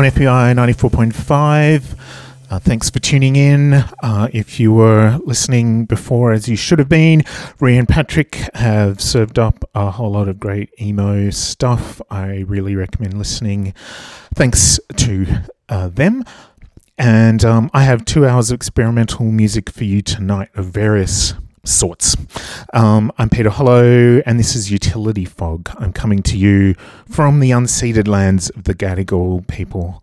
on FBi 94.5. Uh, thanks for tuning in. Uh, if you were listening before, as you should have been, Rhea and Patrick have served up a whole lot of great emo stuff. I really recommend listening. Thanks to uh, them. And um, I have two hours of experimental music for you tonight of various sorts. Um, I'm Peter Hollo, and this is Utility Fog. I'm coming to you from the unceded lands of the Gadigal people,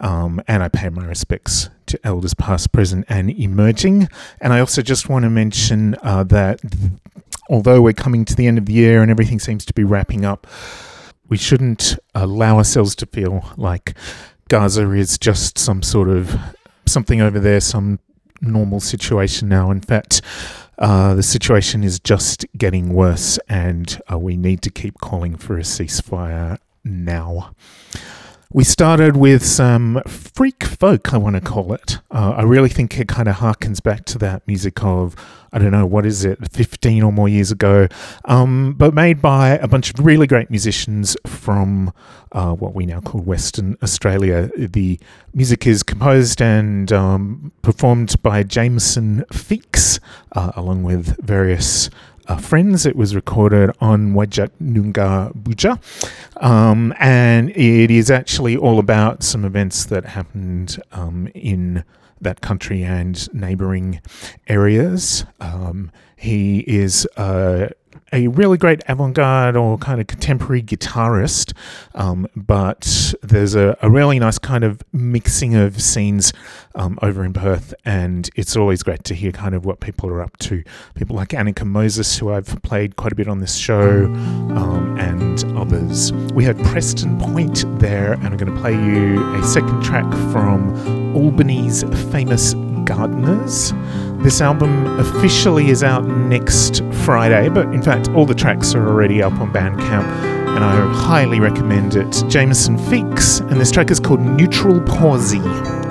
um, and I pay my respects to elders past, present, and emerging. And I also just want to mention uh, that although we're coming to the end of the year and everything seems to be wrapping up, we shouldn't allow ourselves to feel like Gaza is just some sort of something over there, some normal situation now. In fact, uh, the situation is just getting worse, and uh, we need to keep calling for a ceasefire now. We started with some freak folk, I want to call it. Uh, I really think it kind of harkens back to that music of, I don't know, what is it, 15 or more years ago, um, but made by a bunch of really great musicians from uh, what we now call Western Australia. The music is composed and um, performed by Jameson Feakes, uh, along with various uh, friends. It was recorded on Whadjuk Noongar boodja. Um, and it is actually all about some events that happened um, in that country and neighboring areas. Um, he is uh, a really great avant-garde or kind of contemporary guitarist, um, but there's a, a, really nice kind of mixing of scenes um, over in Perth, and it's always great to hear kind of what people are up to. People like Annika Moses, who I've played quite a bit on this show, um, and others. We had Preston Point there, and I'm going to play you a second track from Albany's famous Gardeners. This album officially is out next Friday, but in fact, all the tracks are already up on Bandcamp, and I highly recommend it. Jameson Feakes, and this track is called Neutral Pausy.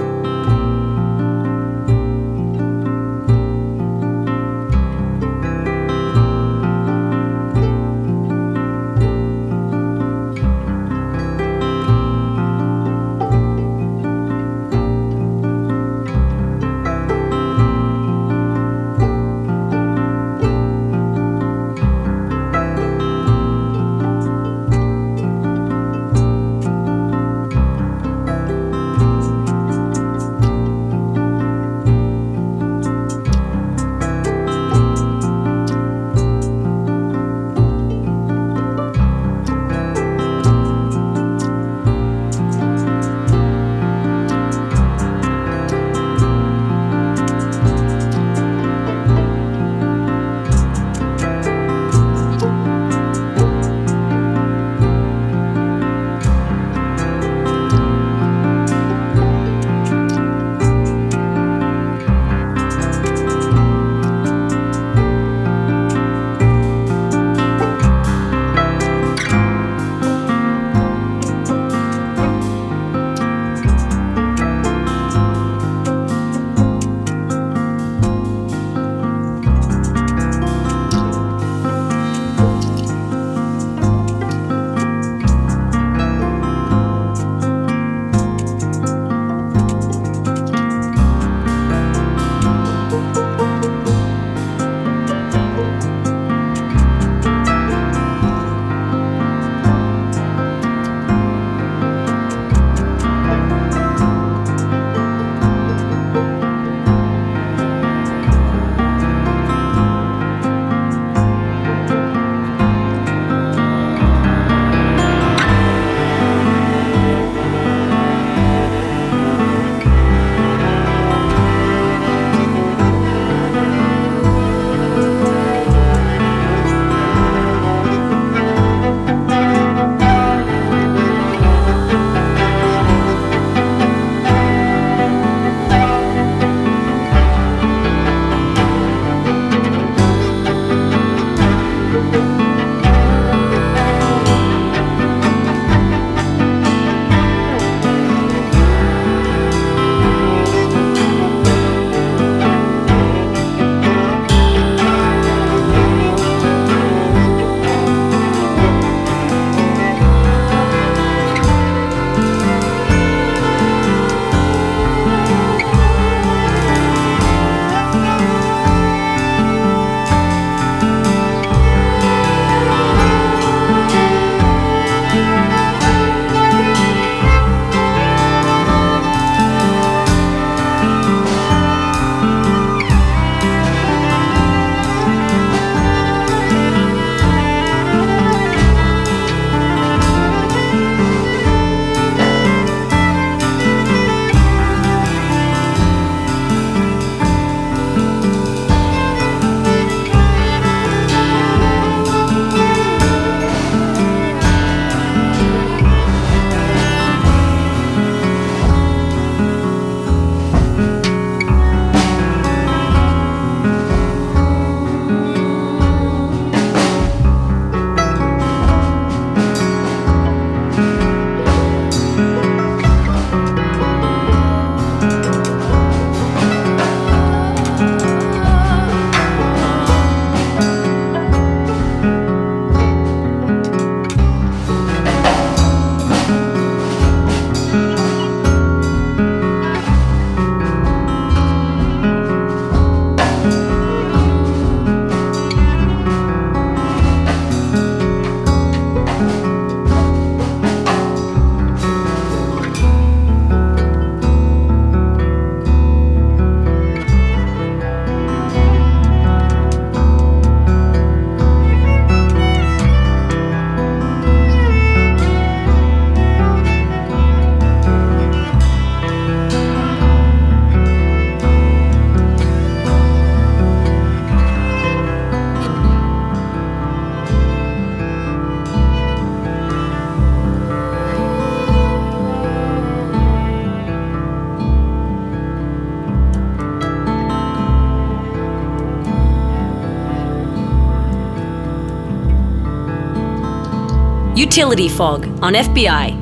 Utility Fog on FBI.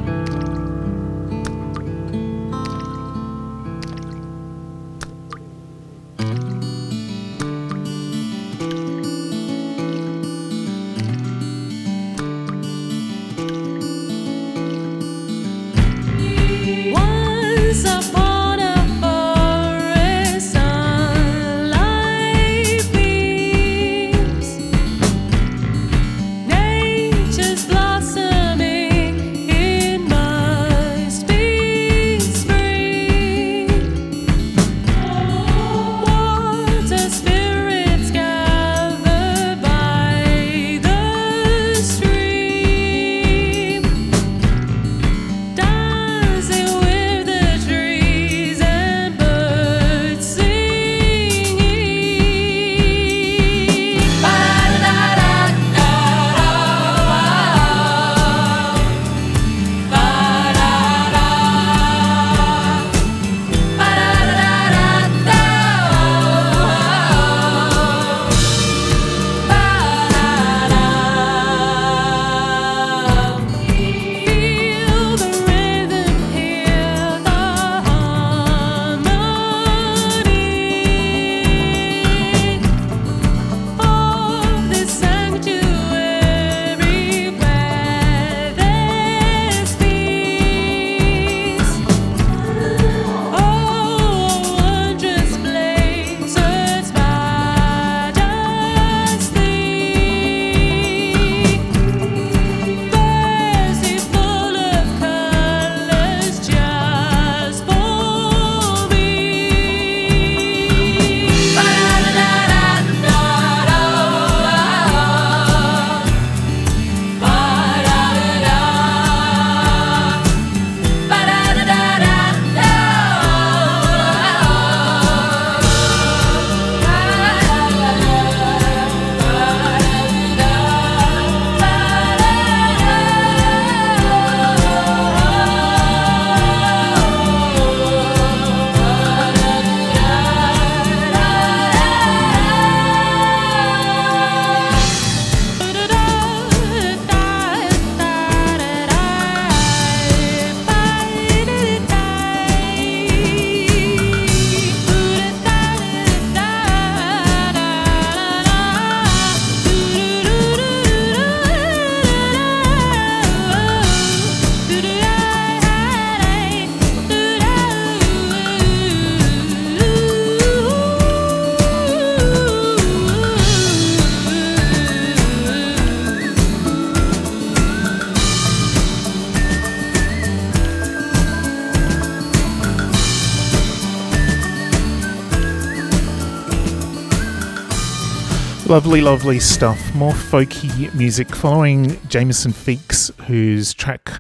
Lovely, lovely stuff. More folky music following Jameson Feakes, whose track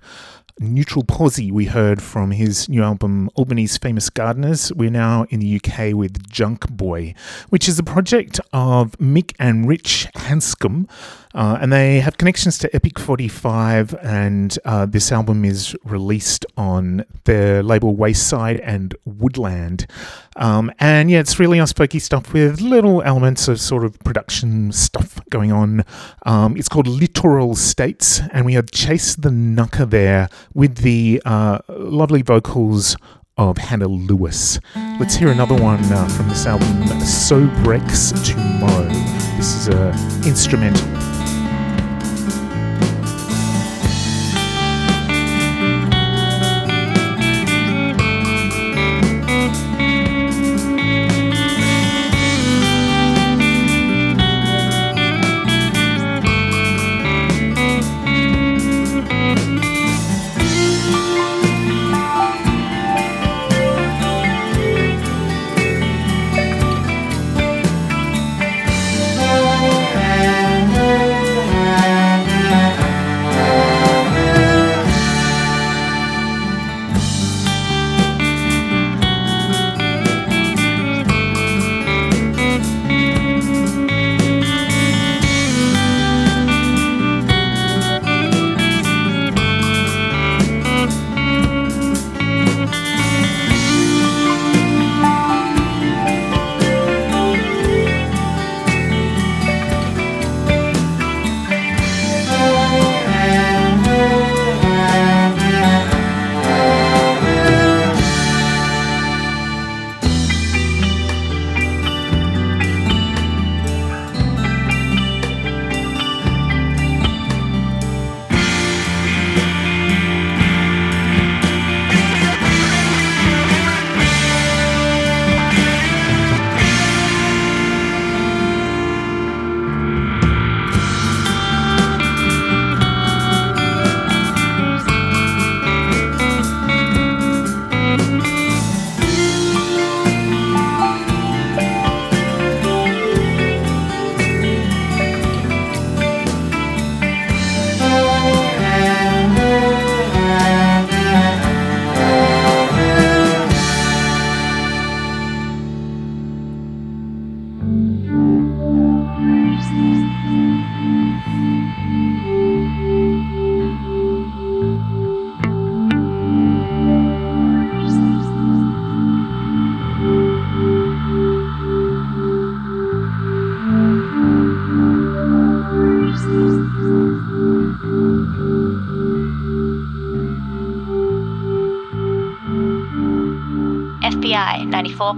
Neutral Pausy we heard from his new album Albany's Famous Gardeners. We're now in the UK with Junk Boy, which is a project of Mick and Rich Hanscomb. Uh, and they have connections to Epic 45, and uh, this album is released on their label Wayside and Woodland. Um, and yeah, it's really unspooky stuff with little elements of sort of production stuff going on. Um, it's called Littoral States, and we had Chase the Knucker there with the uh, lovely vocals of Hannah Lewis. Let's hear another one uh, from this album, So Breaks Tomorrow. This is a instrumental.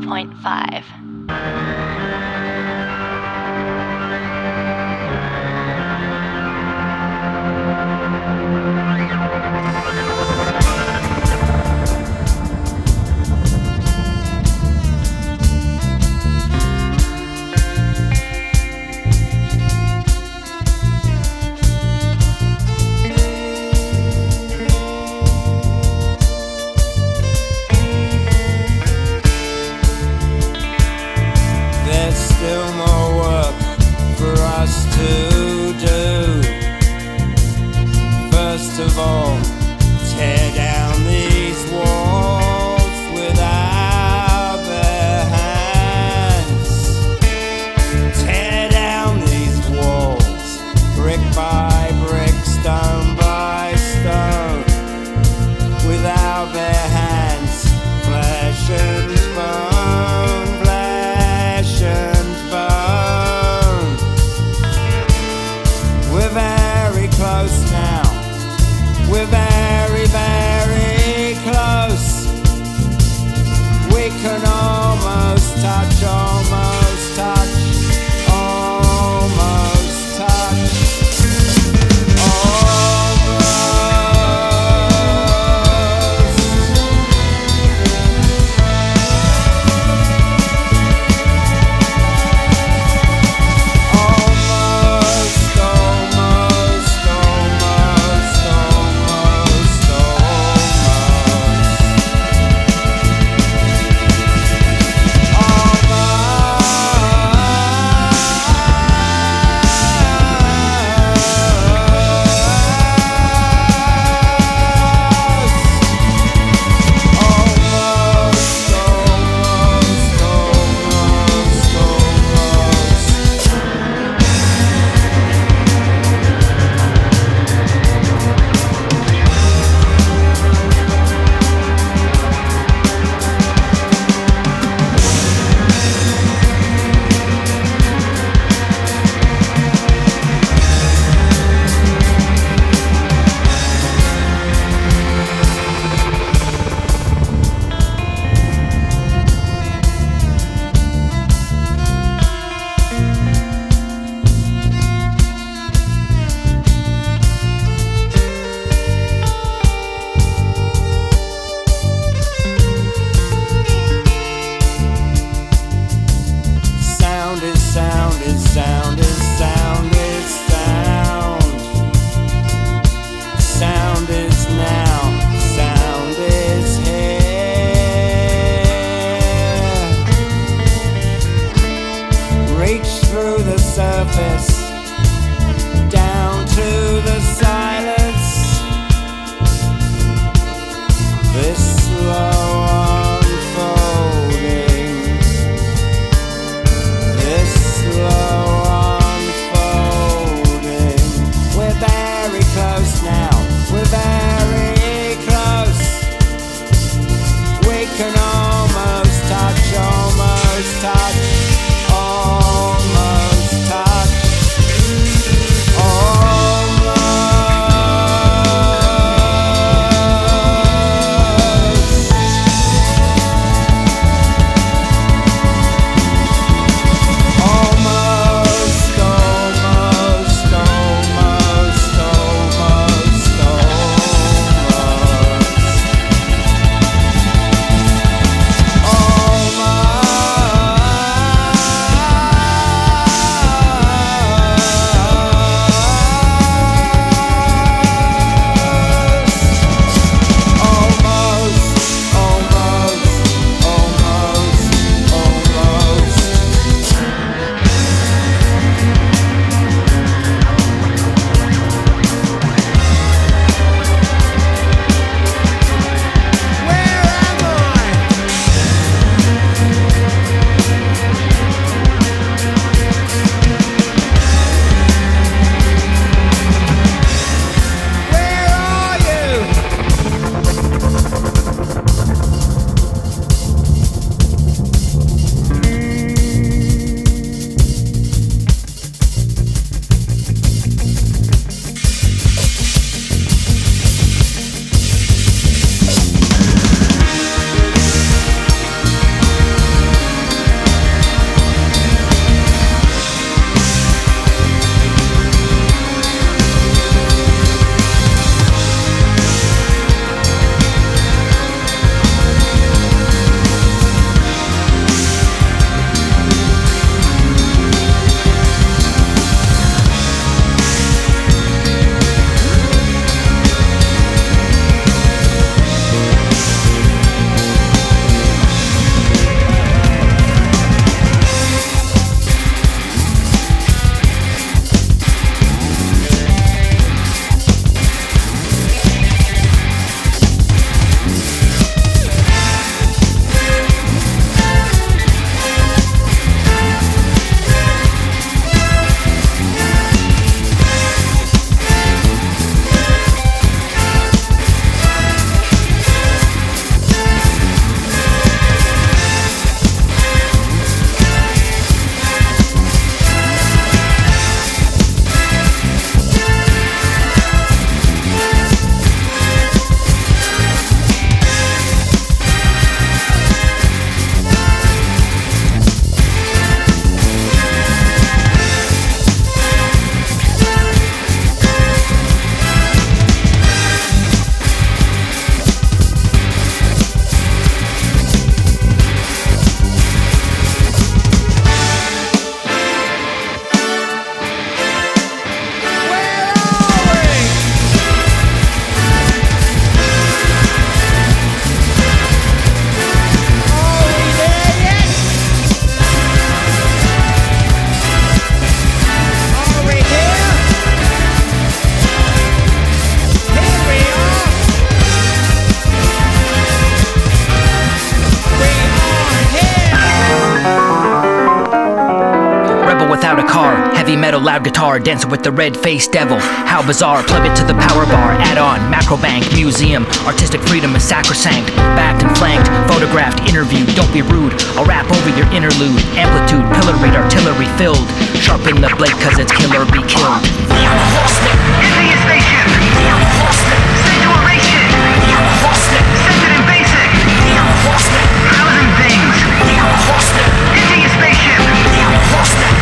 104.5. dancing with the red faced devil. How bizarre, plug it to the power bar, add on. Macro bank, museum, artistic freedom is sacrosanct. Backed and flanked, photographed, interviewed, don't be rude. I'll rap over your interlude. Amplitude, pilloried, artillery filled. Sharpen the blade cause it's kill or be killed. losing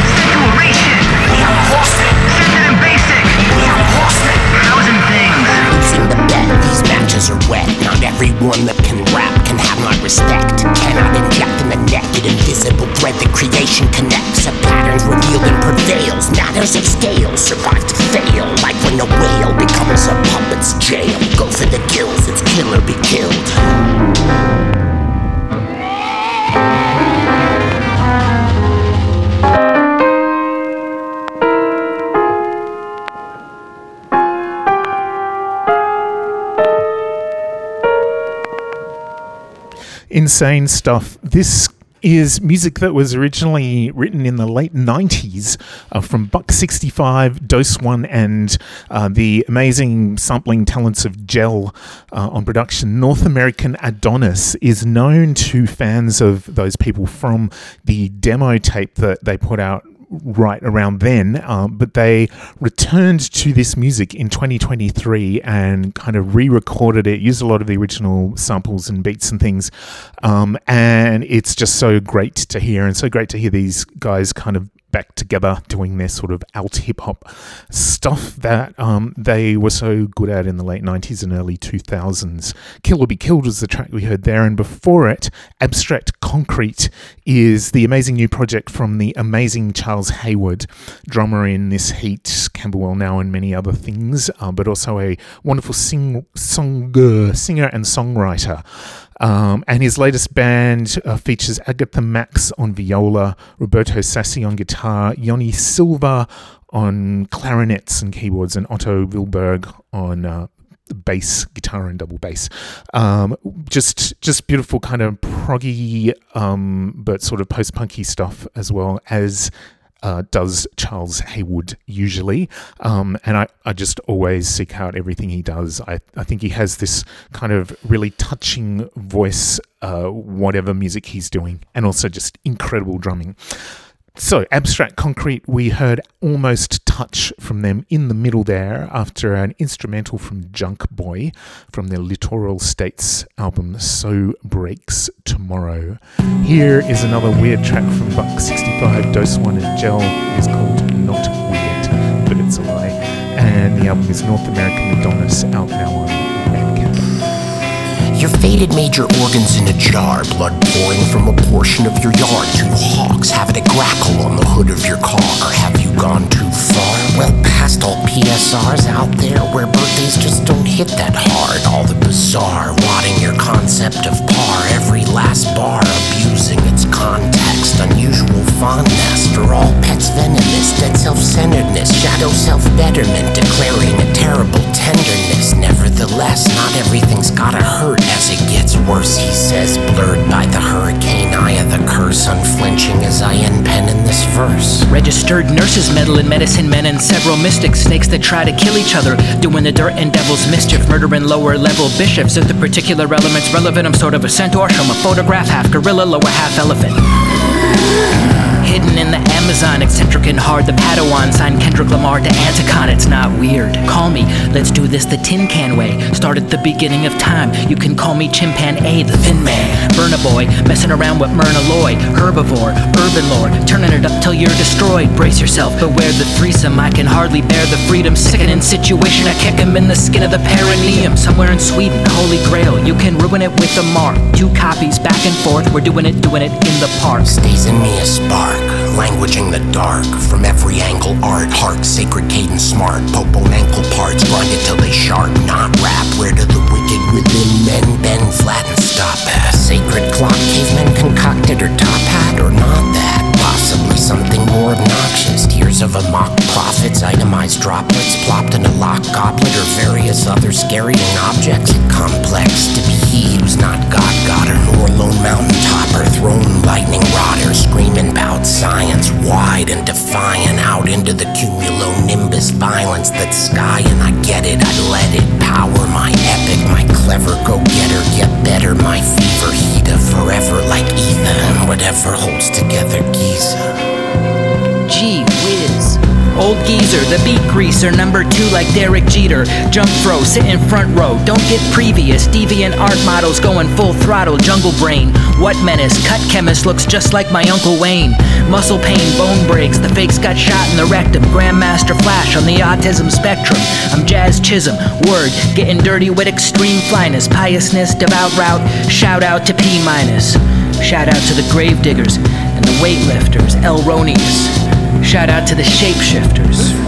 everyone that can rap can have my respect. Cannot inject in the naked invisible thread that creation connects. A patterns revealed and prevails. Matters of scale survive to fail. Like when a whale becomes a puppet's jail. Go for the gills, it's kill or be killed. Insane stuff. This is music that was originally written in the late 90s uh, from Buck 65, Doseone, and uh, the amazing sampling talents of Jel uh, on production. North American Adonis is known to fans of those people from the demo tape that they put out right around then, um, but they returned to this music in 2023 and kind of re-recorded it, used a lot of the original samples and beats and things, um, and it's just so great to hear and so great to hear these guys kind of back together doing their sort of alt hip hop stuff that um, they were so good at in the late 90s and early 2000s. Kill or Be Killed was the track we heard there, and before it, Abstract Concrete is the amazing new project from the amazing Charles Hayward, drummer in This Heat, Camberwell Now, and many other things, uh, but also a wonderful sing- song- singer and songwriter. Um, and his latest band uh, features Agatha Max on viola, Roberto Sassi on guitar, Yoni Silver on clarinets and keyboards, and Otto Willberg on uh, bass, guitar, and double bass. Um, just, just beautiful kind of proggy, um, but sort of post-punky stuff as well as uh, does Charles Hayward usually. Um, and I, I just always seek out everything he does. I, I think he has this kind of really touching voice, uh, whatever music he's doing, and also just incredible drumming. So, Abstract Concrete, we heard Almost Touch from them in the middle there after an instrumental from Junk Boy from their Littoral States album So Breaks Tomorrow. Here is another weird track from Buck 65, Doseone and Jel. It is called Not Weird, but it's a lie. And the album is North American Adonis, out now on. Your faded major organs in a jar, blood pouring from a portion of your yard. Two hawks having a grackle on the hood of your car. Have you gone too far? Well, past all PSRs out there where birthdays just don't hit that hard. All the bizarre, rotting your concept of par. Every last bar abusing its context. Unusual fondness for all pets venomous. Dead self-centeredness, shadow self-betterment. Declaring a terrible tenderness. Nevertheless, not everything's gotta hurt as it gets worse, he says, blurred by the hurricane eye of the curse, unflinching as I end pen in this verse. Registered nurses meddle in medicine men and several mystic snakes that try to kill each other, doing the dirt and devil's mischief, murdering lower level bishops. If the particular element's relevant, I'm sort of a centaur, from a photograph, half gorilla, lower half elephant. Hidden in the Amazon, eccentric and hard. The Padawan signed Kendrick Lamar to Anticon. It's not weird. Call me, let's do this the tin can way. Start at the beginning of time. You can call me Chimpan A, the Thin Man. Burna Boy, messing around with Myrna Lloyd. Herbivore, urban lord, turning it up till you're destroyed. Brace yourself, beware the threesome. I can hardly bear the freedom. Sickening situation, I kick him in the skin of the perineum. Somewhere in Sweden, Holy Grail. You can ruin it with a mark. Two copies back and forth. We're doing it, doing it in the park. Stays in me a spark, languaging the dark. From every angle, art, heart, sacred cadence, smart. Pope on ankle parts, grind it till they sharp, not rap. Where do the wicked within men bend flat and stop at? Sacred clock, cavemen concocted, or top hat, or not obnoxious. Tears of a mock prophet's itemized droplets plopped in a locked goblet, or various other scarying objects. Complex to be he who's not God, Goddard, nor lone mountain topper, throne lightning rodder, screaming bout science, wide and defiant, out into the cumulus sky and I get it, I let it power my epic, my clever go getter, get better, my fever heater forever like ether and whatever holds together Giza. Gee whiz. Old geezer, the beat greaser, number two like Derek Jeter. Jump throw, sit in front row, don't get previous. Deviant art models going full throttle, jungle brain. What menace? Cut chemist looks just like my Uncle Wayne. Muscle pain, bone breaks, the fakes got shot in the rectum. Grandmaster Flash on the autism spectrum. I'm Jazz Chisholm, word, getting dirty with extreme flyness, piousness, devout route. Shout out to P minus. Shout out to the gravediggers and the weightlifters, El Elronius. Shout out to the shapeshifters.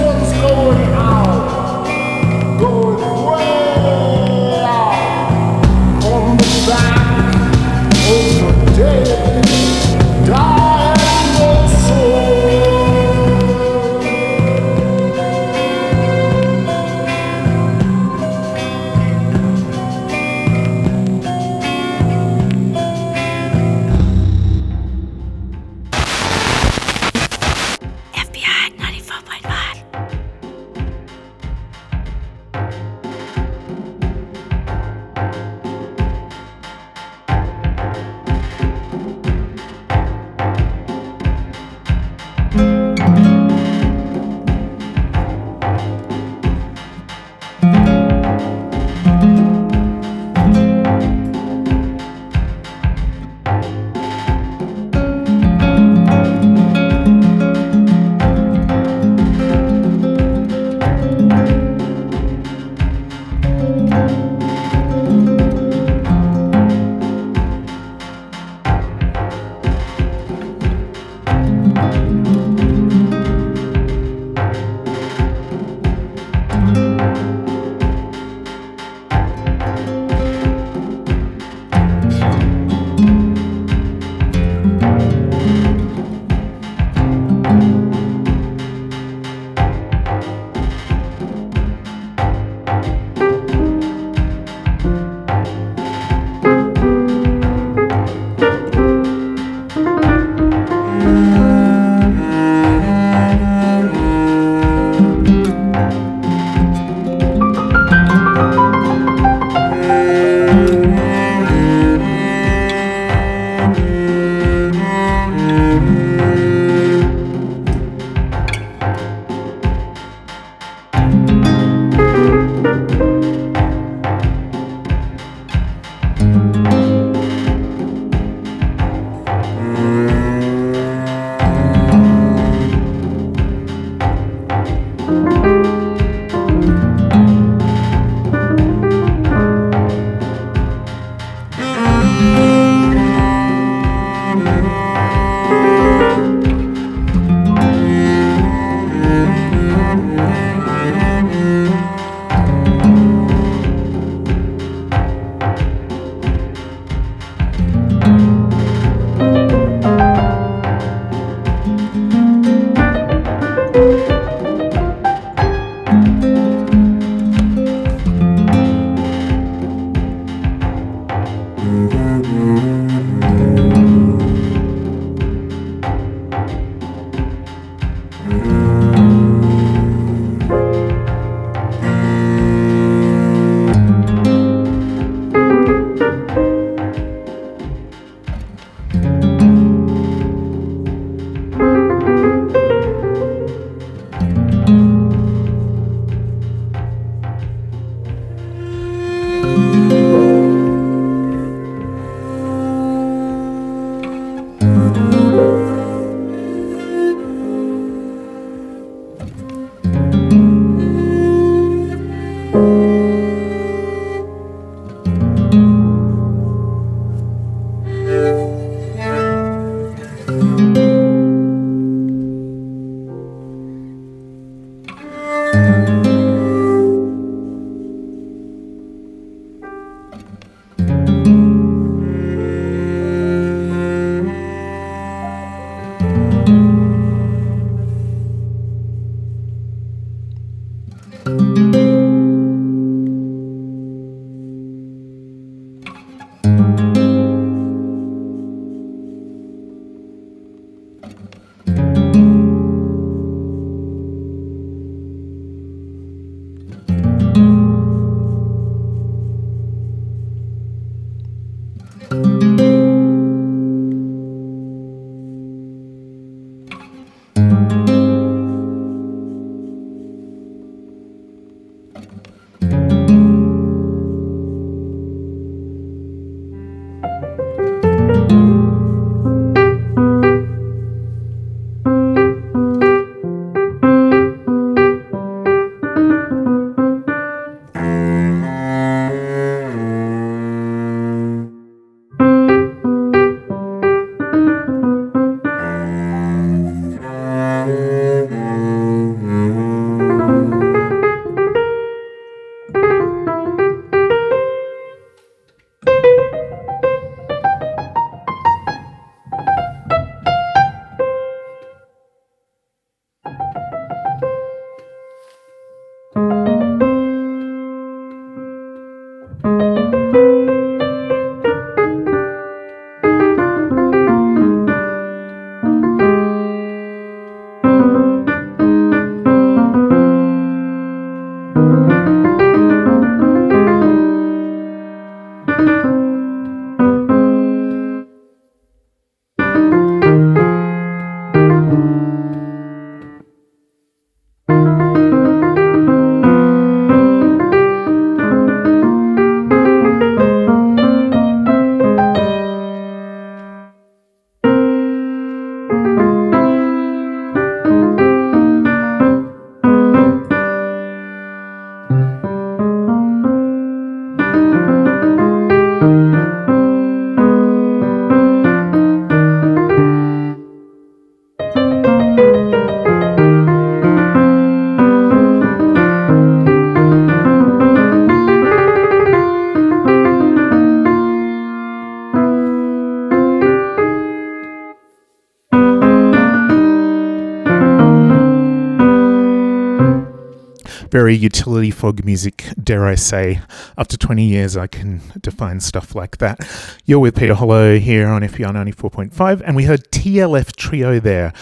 Fog music, dare I say. After 20 years, I can define stuff like that. You're with Peter Hollo here on FBi 94.5, and we heard TLF Trio there.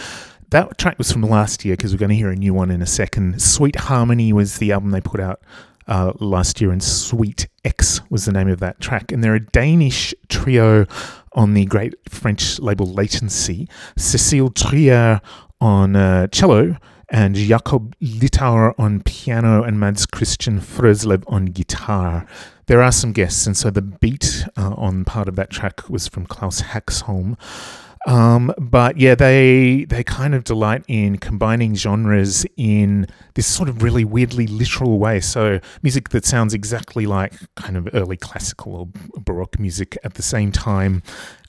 That track was from last year because we're going to hear a new one in a second. Sweet Harmony was the album they put out uh, last year, and Sweet X was the name of that track. And they're a Danish trio on the great French label Latency. Cécile Trier on uh, cello, and Jakob Littauer on piano, and Mads Christian Frøslev on guitar. There are some guests, and so the beat uh, on part of that track was from Klaus Haxholm. Um, but yeah, they they kind of delight in combining genres in this sort of really weirdly literal way. So music that sounds exactly like kind of early classical or baroque music at the same time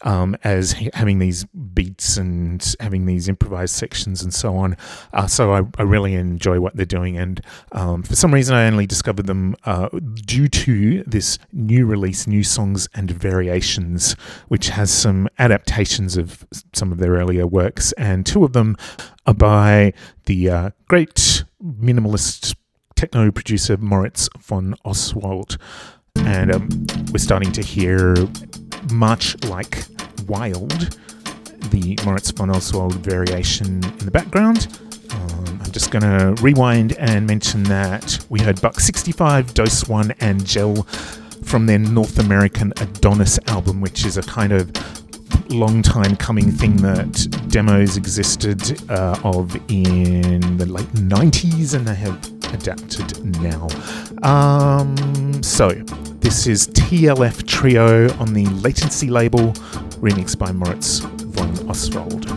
um, as having these beats and having these improvised sections and so on. Uh, so I, I really enjoy what they're doing, and um, for some reason I only discovered them uh, due to this new release, new songs and variations, which has some adaptations of some of their earlier works, and two of them are by the uh, great minimalist techno producer Moritz von Oswald. And um, we're starting to hear much like Wild, the Moritz von Oswald variation in the background. Um, I'm just going to rewind and mention that we heard Buck 65, Doseone, and Jel from their North American Adonis album, which is a kind of long time coming thing that demos existed uh, of in the late 90s and they have adapted now. Um, so, this is TLF Trio on the Latency label, remixed by Moritz von Oswald.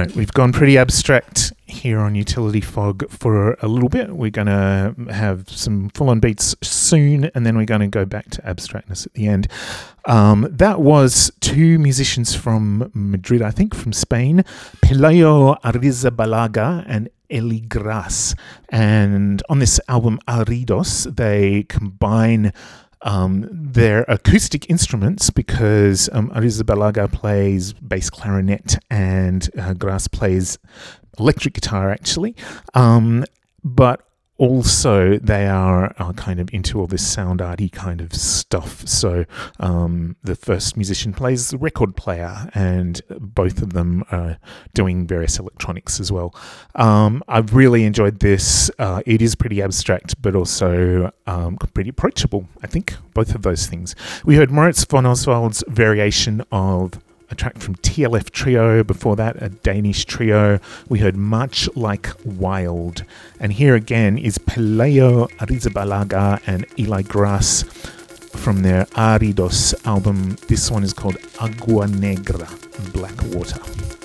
Right, we've gone pretty abstract here on Utility Fog for a little bit. We're going to have some full on beats soon, and then we're going to go back to abstractness at the end. Um, that was two musicians from Madrid, I think from Spain, Pelayo Arrizabalaga and Eli Gras. And on this album, Aridos, they combine um, their acoustic instruments because um, Arrizabalaga plays bass clarinet and uh, Gras plays electric guitar actually. Um, but also they are uh, kind of into all this sound arty kind of stuff. So um, the first musician plays the record player, and both of them are doing various electronics as well. Um, I've really enjoyed this. Uh, it is pretty abstract, but also um, pretty approachable. I think both of those things. We heard Moritz von Oswald's variation of a track from TLF Trio, before that, a Danish trio. We heard Much Like Wild. And here again is Pelayo Arrizabalaga and Eli Gras from their Aridos album. This one is called Agua Negra, Black Water.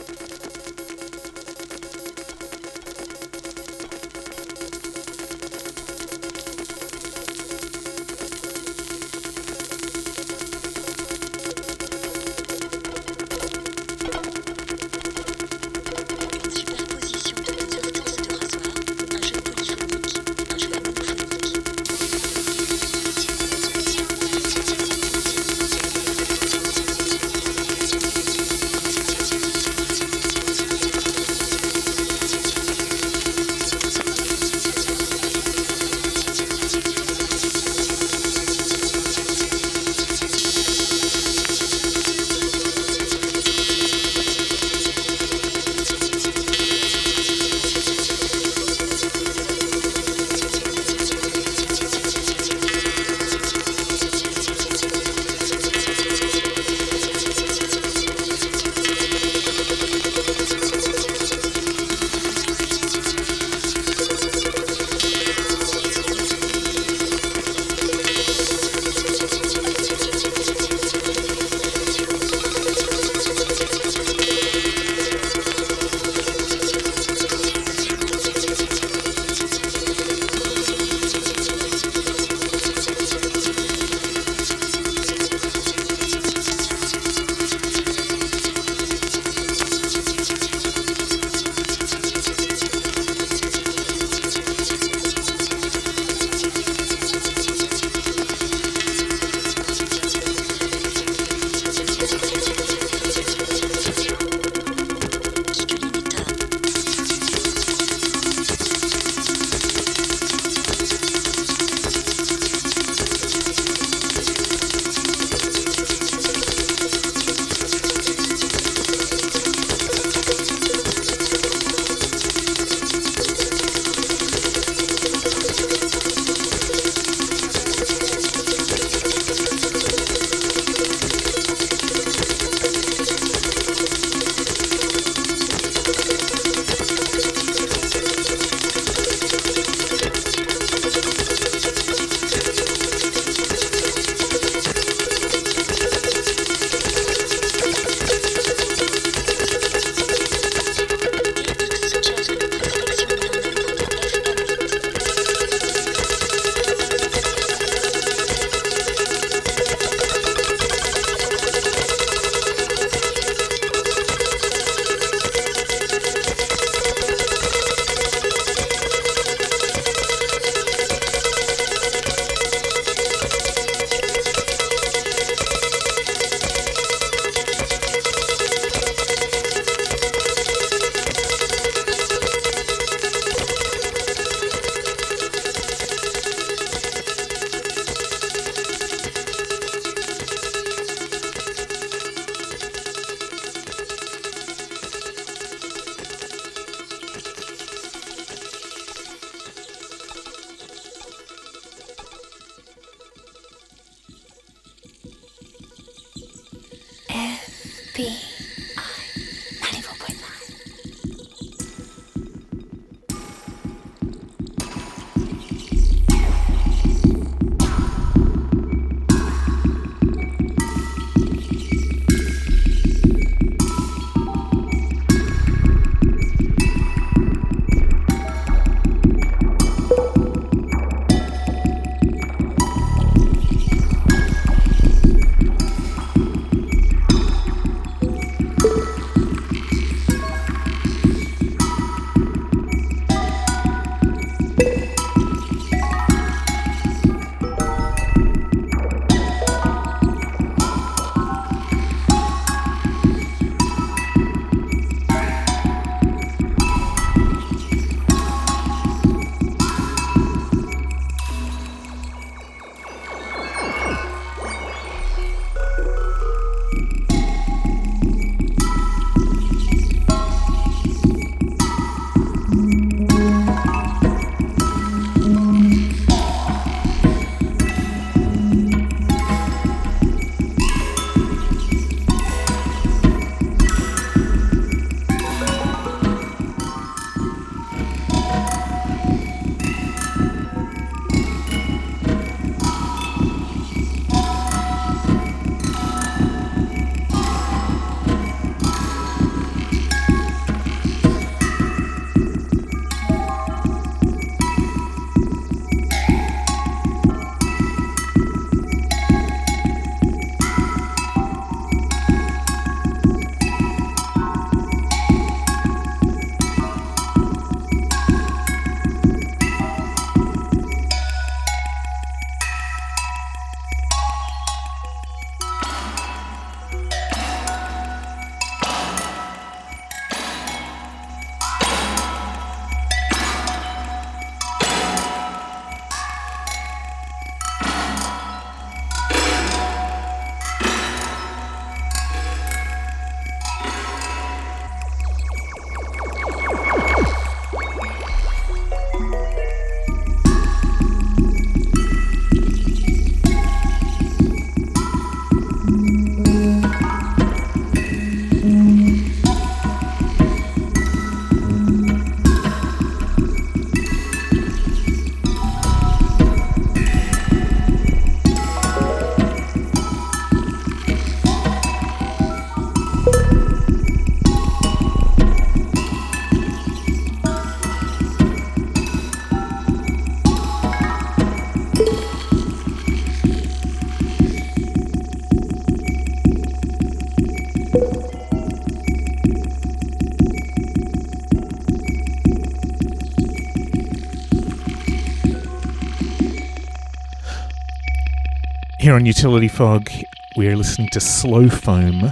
Here on Utility Fog, we're listening to Slow Foam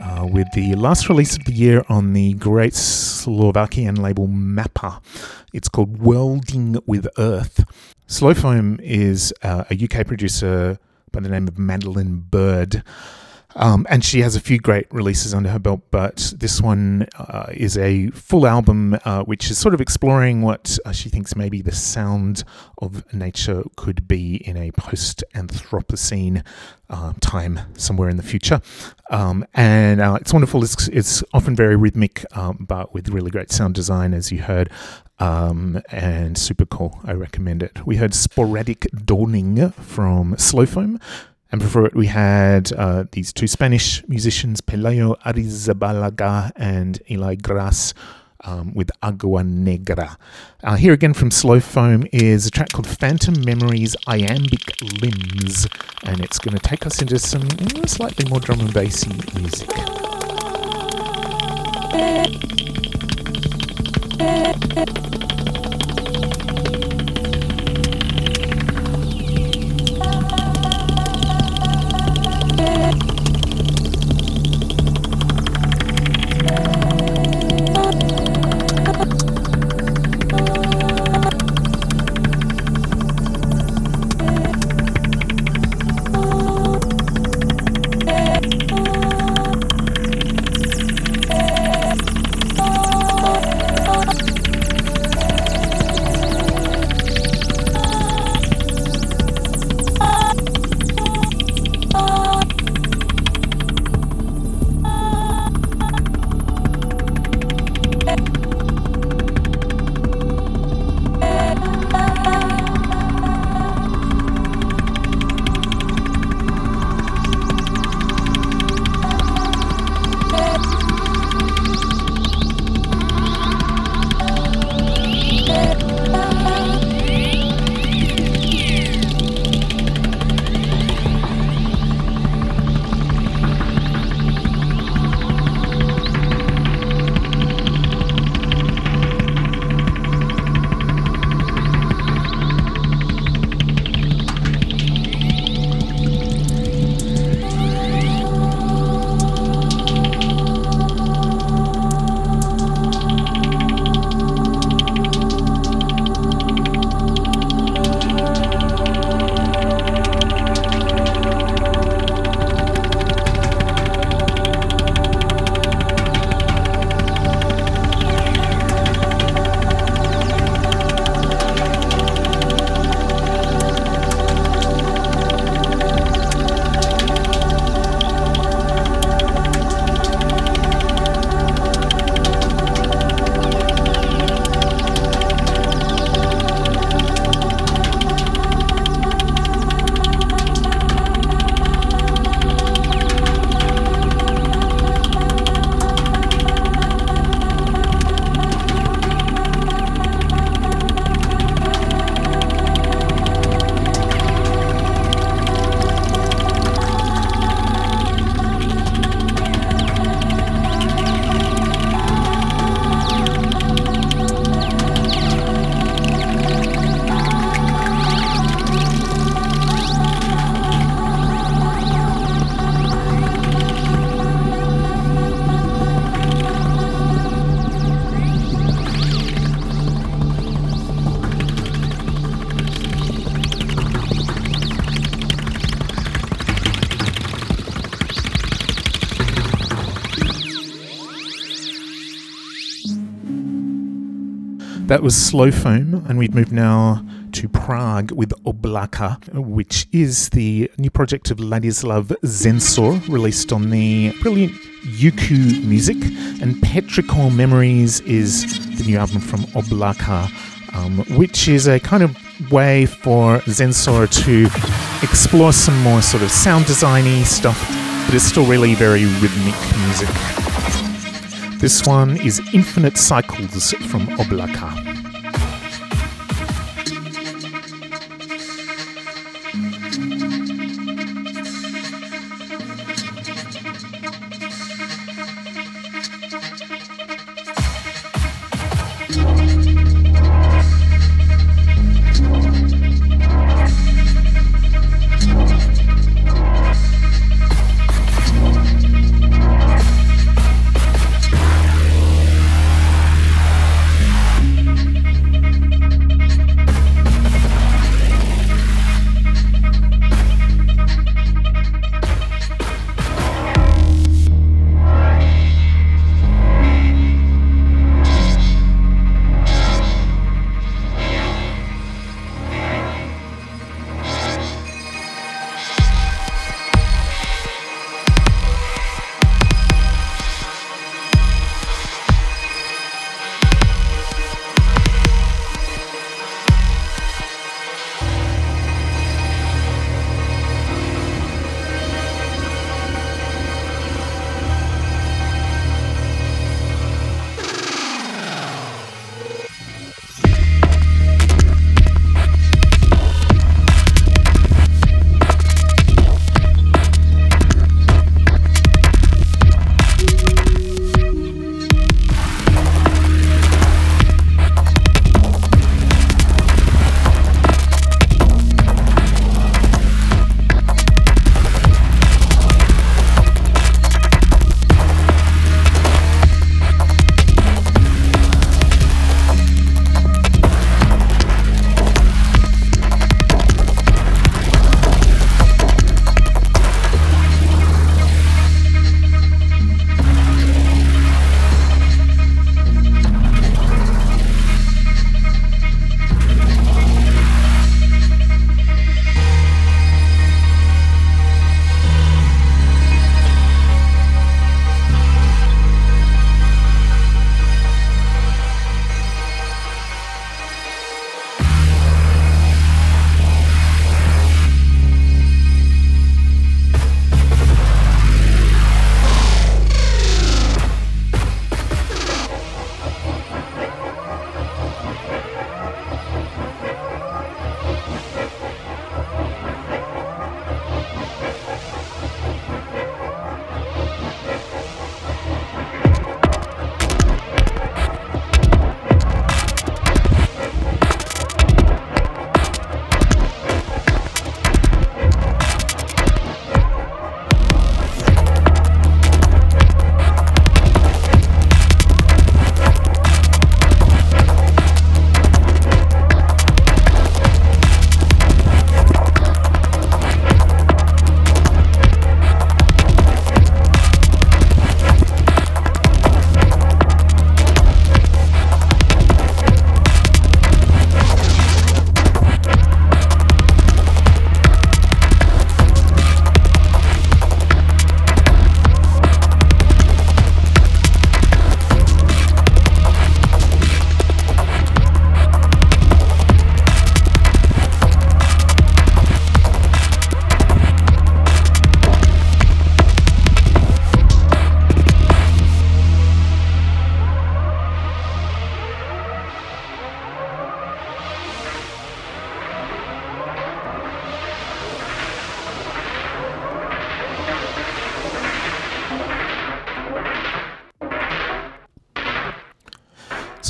uh, with the last release of the year on the great Slovakian label Mappa. It's called Welding with Earth. Slow Foam is uh, a UK producer by the name of Madeline Bird. Um, and she has a few great releases under her belt, but this one uh, is a full album uh, which is sort of exploring what uh, she thinks maybe the sound of nature could be in a post Anthropocene uh, time somewhere in the future. Um, and uh, it's wonderful. It's, it's often very rhythmic, um, but with really great sound design, as you heard. Um, and super cool. I recommend it. We heard Sporadic Dawning from Slow Foam. And before it, we had uh, these two Spanish musicians, Pelayo Arrizabalaga and Eli Gras, um, with Agua Negra. Uh, here again from Slow Foam is a track called Phantom Memories Iambic Limbs, and it's going to take us into some mm, slightly more drum and bassy music. That was Slow Foam, and we've moved now to Prague with Oblaka, which is the new project of Ladislav Zensor, released on the brilliant Yuku Music. And Petrichor Memories is the new album from Oblaka, um, which is a kind of way for Zensor to explore some more sort of sound designy stuff, but it's still really very rhythmic music. This one is Infinite Cycles from Oblaka.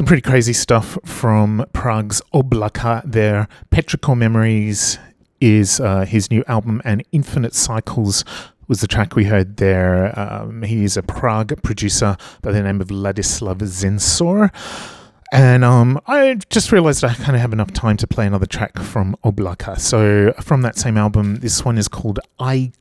Pretty crazy stuff from Prague's Oblaka there. Petrichor Memories is uh, his new album, and Infinite Cycles was the track we heard there. Um, he is a Prague producer by the name of Ladislav Zinsor. And um, I just realized I kind of have enough time to play another track from Oblaka. So, from that same album, this one is called I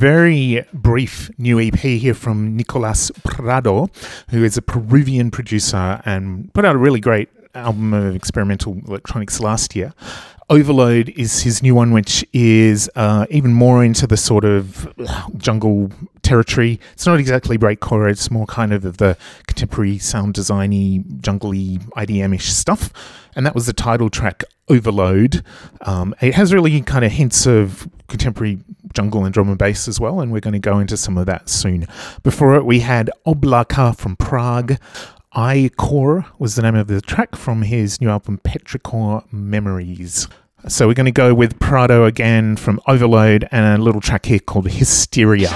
very brief new EP here from Nicolas Prado, who is a Peruvian producer and put out a really great album of experimental electronics last year. Overload is his new one, which is uh, even more into the sort of jungle territory. It's not exactly breakcore; it's more kind of of the contemporary sound designy, jungly, IDM-ish stuff. And that was the title track, Overload. Um, it has really kind of hints of contemporary jungle and drum and bass as well, and we're going to go into some of that soon. Before it, we had Oblaka from Prague. I Core was the name of the track from his new album Petrichor Memories. So we're going to go with Prado again from Overload and a little track here called Hysteria.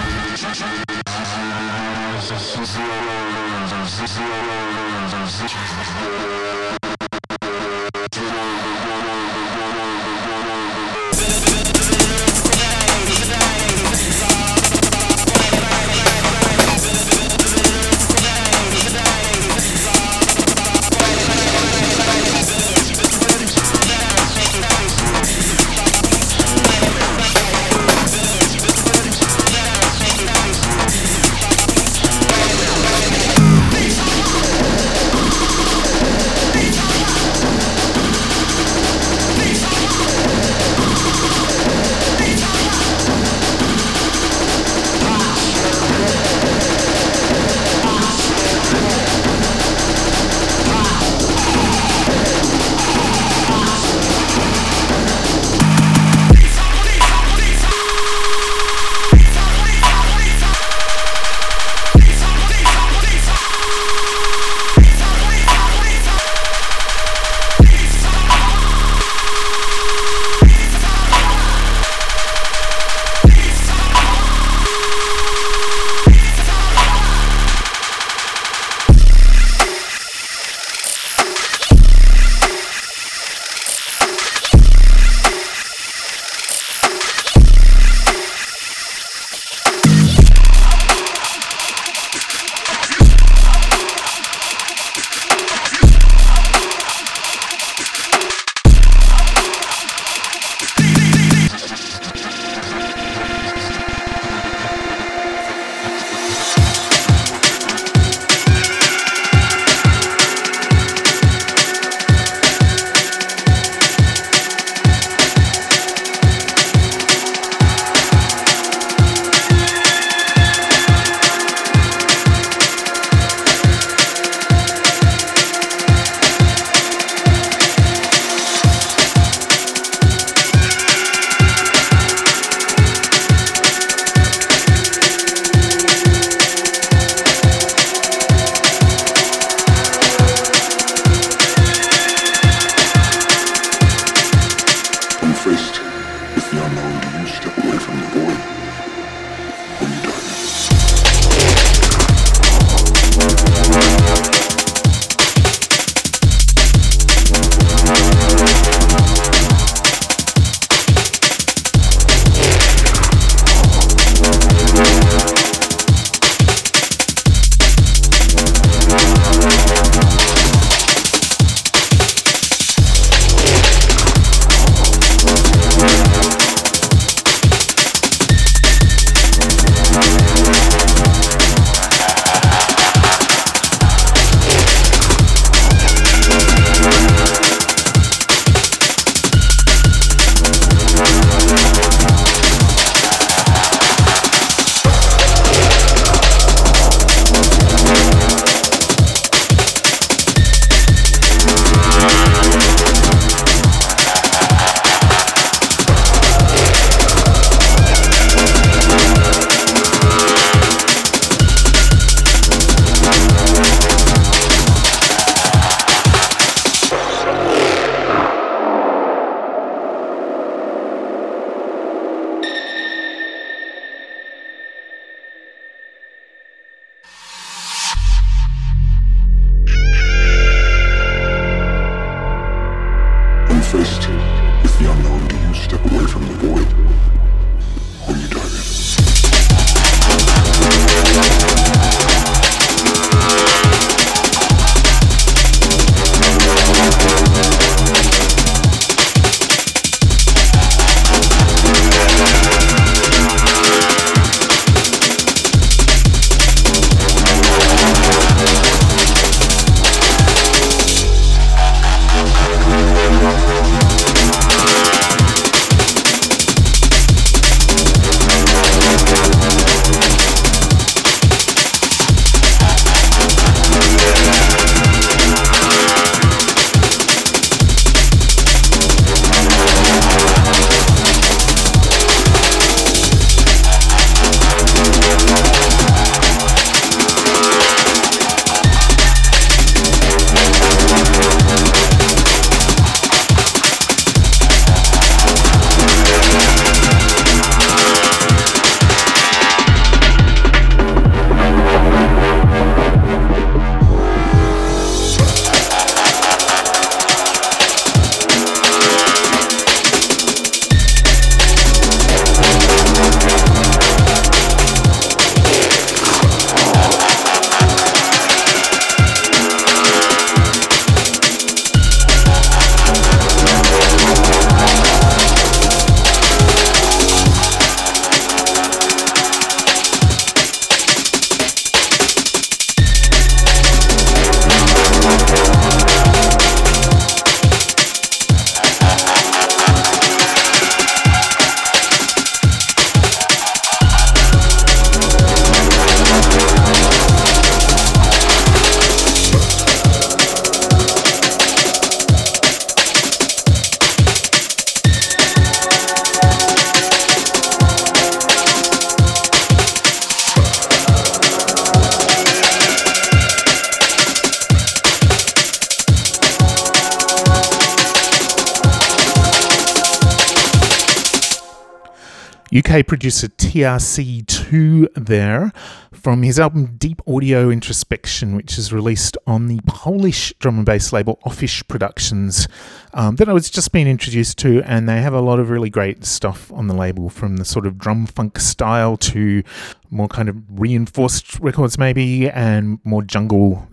Producer TRC2 there from his album Deep Audio Introspection, which is released on the Polish drum and bass label Offish Productions, um, that I was just being introduced to, and they have a lot of really great stuff on the label from the sort of drum funk style to more kind of reinforced records, maybe, and more jungle.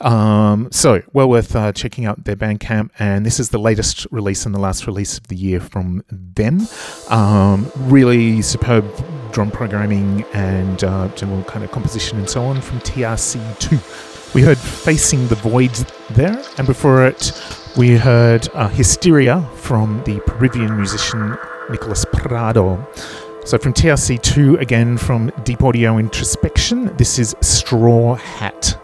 Um, so, well worth uh, checking out their Bandcamp, and this is the latest release and the last release of the year from them. Um, really superb drum programming and uh, general kind of composition and so on from TRC2. We heard Facing the Void there, and before it, we heard uh, Hysteria from the Peruvian musician Nicolas Prado. So from TRC2, again from Deep Audio Introspection, this is Straw Hat.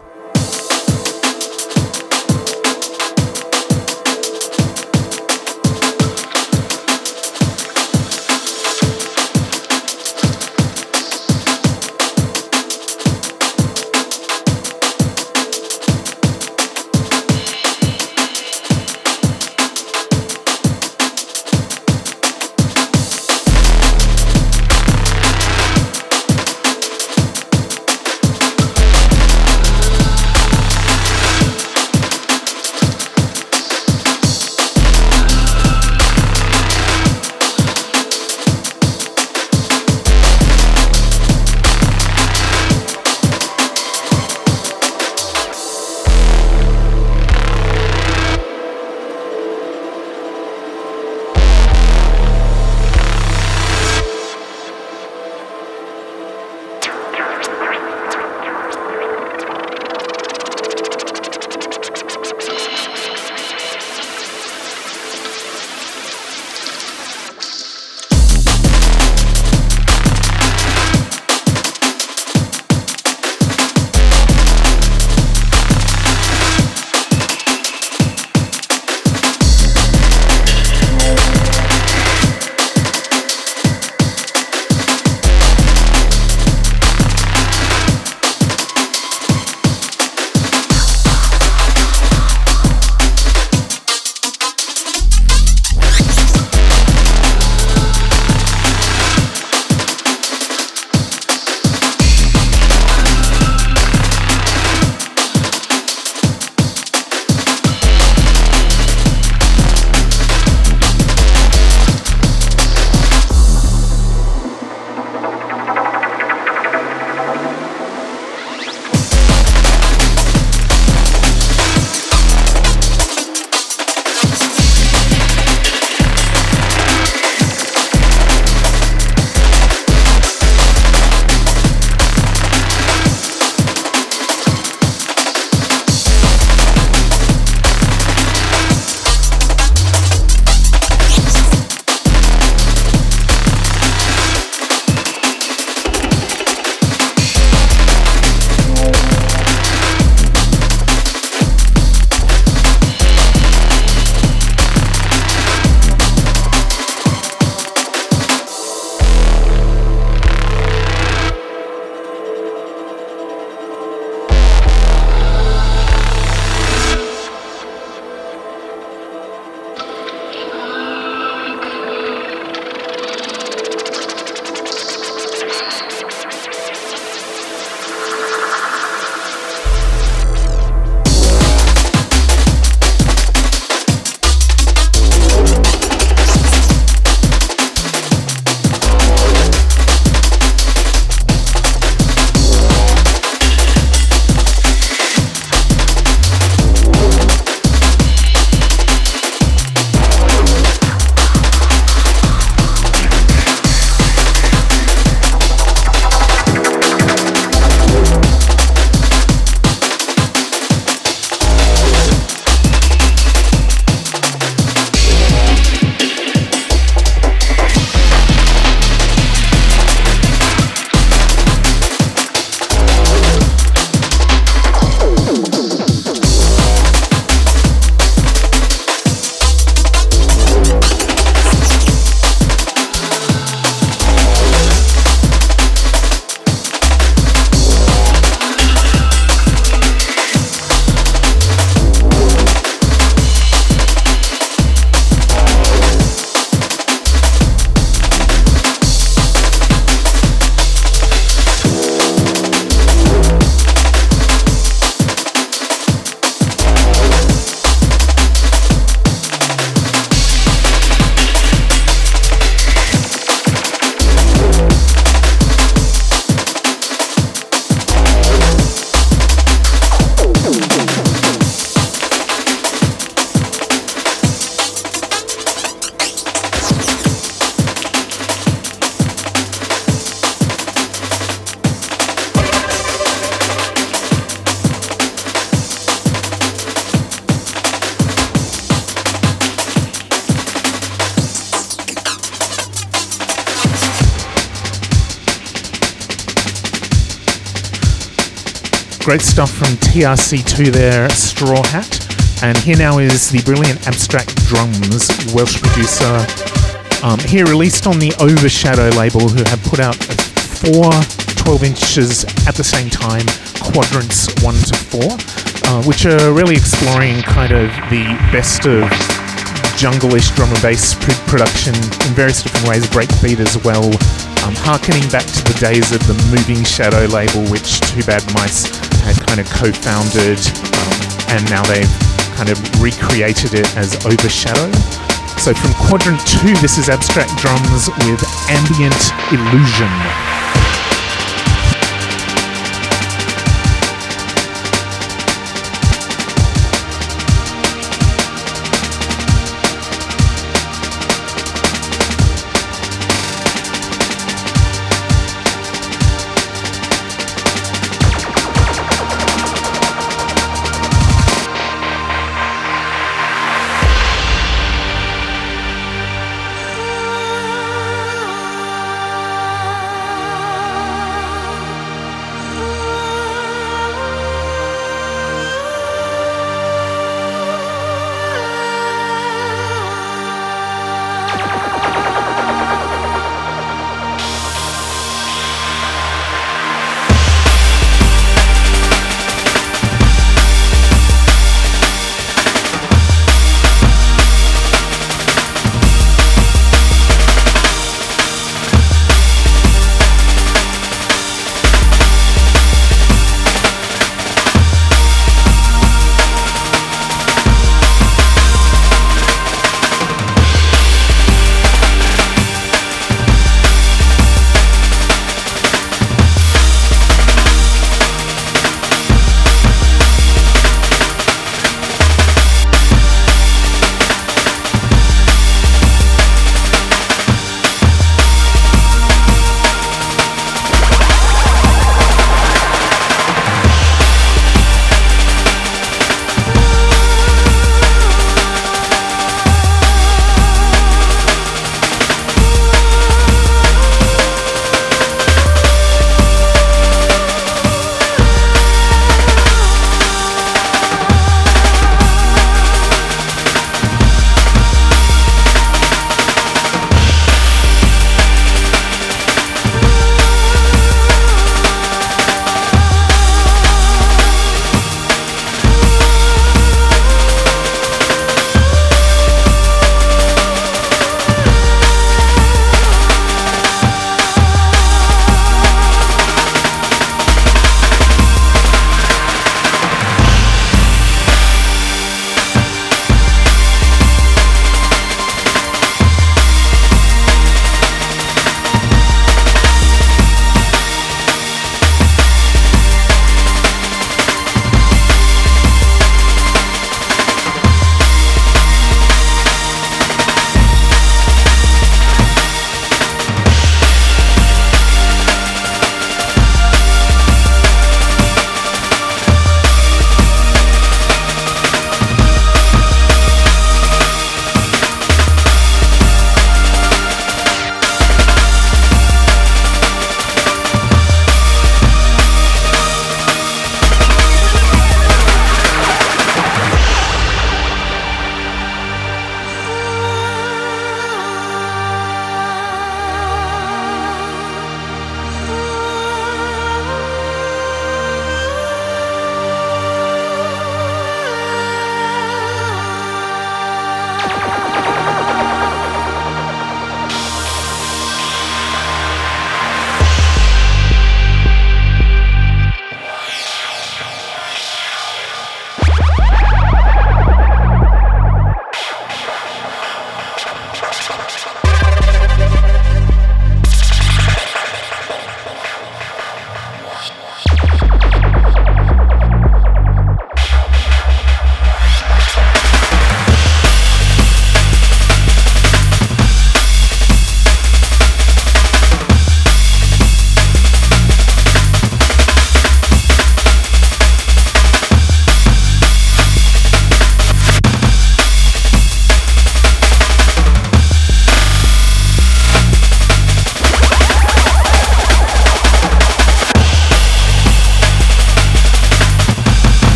Great stuff from TRC2 there, Straw Hat. And here now is the brilliant Abstract Drums Welsh producer. Um, here released on the Overshadow label, who have put out four 12 inches at the same time, quadrants 1 to 4, uh, which are really exploring kind of the best of jungle-ish drum and bass pr- production in various different ways, breakbeat as well, um, harkening back to the days of the Moving Shadow label, which 2 Bad Mice had kind of co-founded, um, and now they've kind of recreated it as Overshadow. So from Quadrant 2, this is Abstract Drums with Ambient Illusion.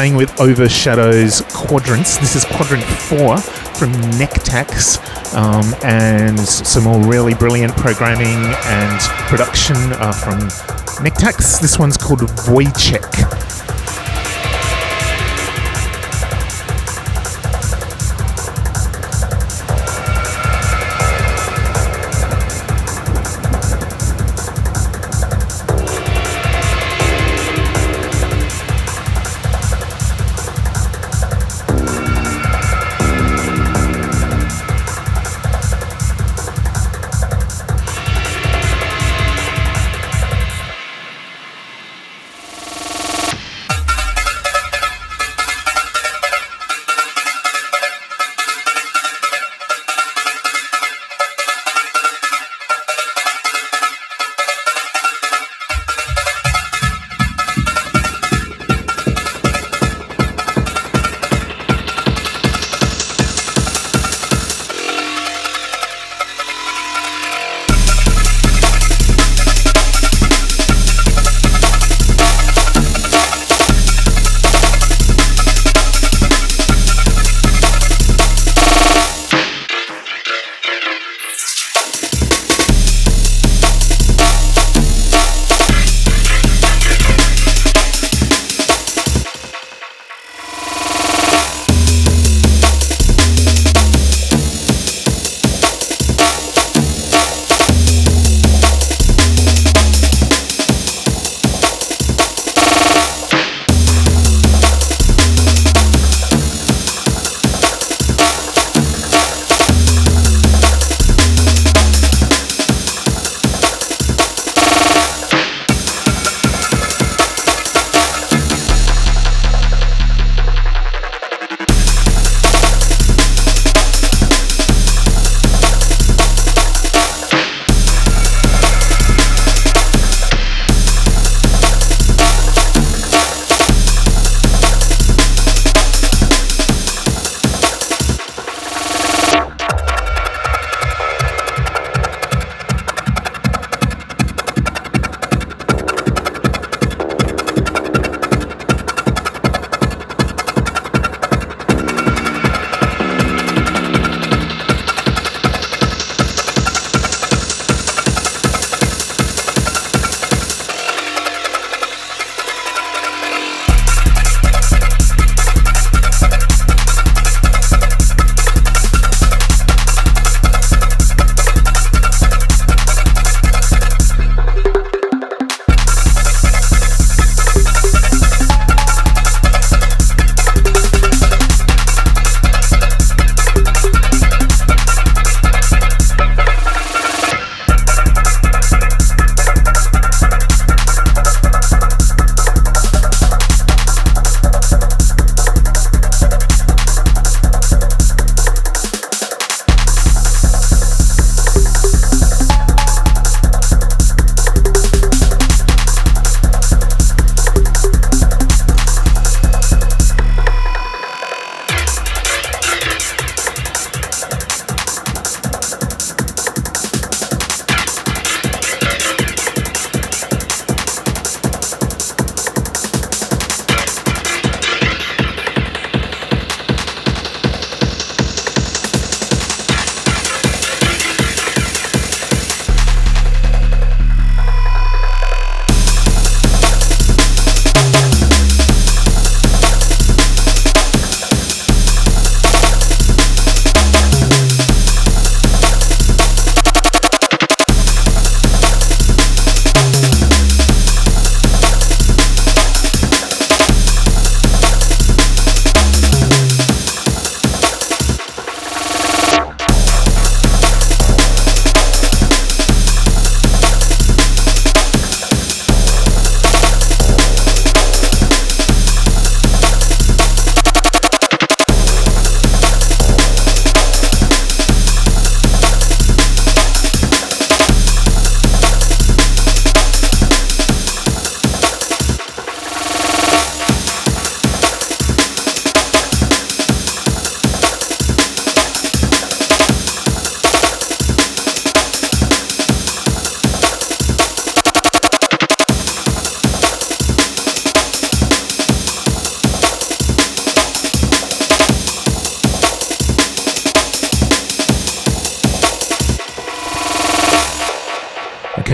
Staying with Overshadow's quadrants. This is quadrant four from Nectax, um, and some more really brilliant programming and production uh, from Nectax. This one's called Wojciech.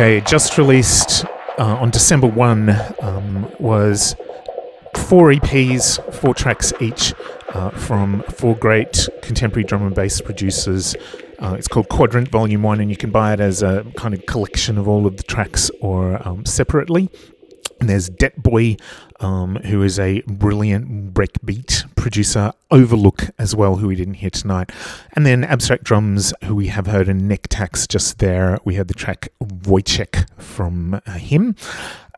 Okay, just released uh, on December 1 um, was four EPs, four tracks each uh, from four great contemporary drum and bass producers. Uh, it's called Quadrant Volume 1, and you can buy it as a kind of collection of all of the tracks or um, separately. And there's Det Boy, um, who is a brilliant breakbeat producer, Overlook as well, who we didn't hear tonight. And then Abstract Drums, who we have heard in Neck Tax just there. We heard the track Wojciech from uh, him.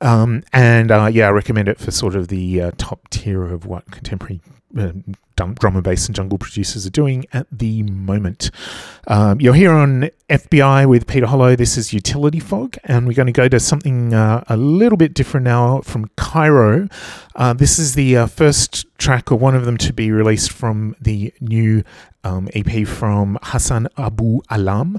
Um, and uh, yeah, I recommend it for sort of the uh, top tier of what contemporary uh, drum, and bass and jungle producers are doing at the moment. Um, you're here on FBi with Peter Hollo. This is Utility Fog, and we're going to go to something uh, a little bit different now from Cairo. Uh, this is the uh, first track, or one of them, to be released from the new um, EP from Hassan Abou Alam.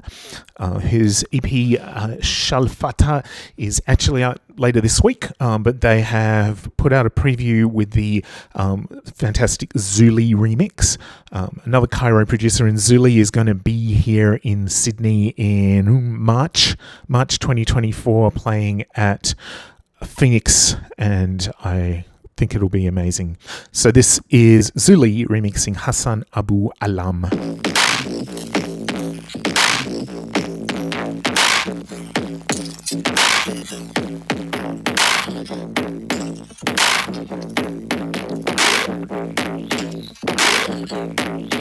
Uh, his EP uh, Shalfata is actually out later this week, um, but they have put out a preview with the um, fantastic Zuli remix. Um, another Cairo producer in Zuli is going to be here in Sydney in March, March 2024, playing at Phoenix, and I think it'll be amazing. So this is Zuli remixing Hassan Abou Alam. Thank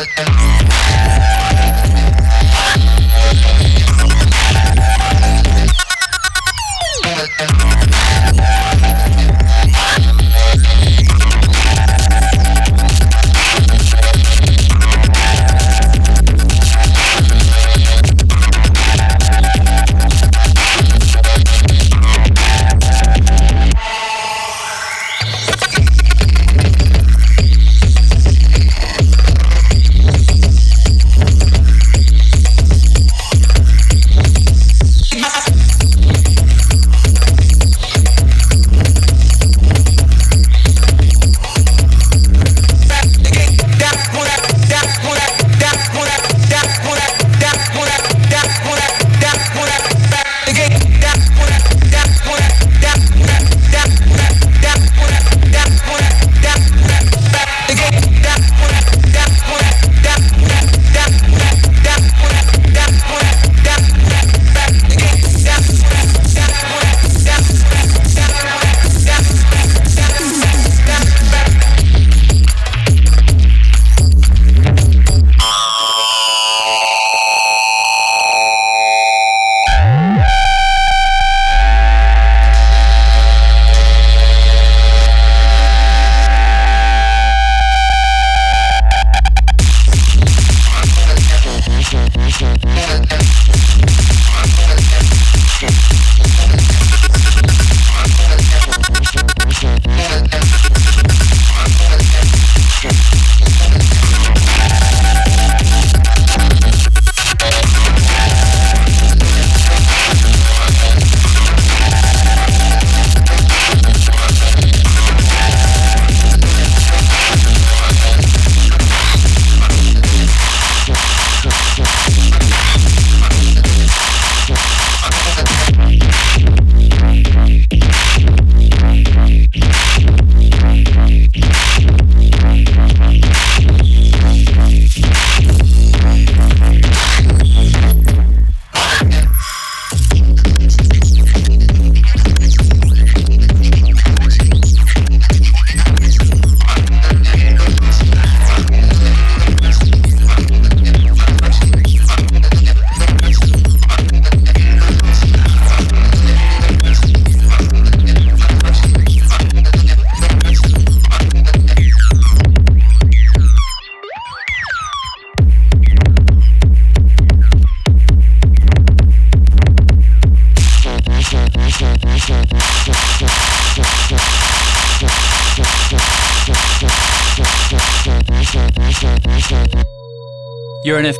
Música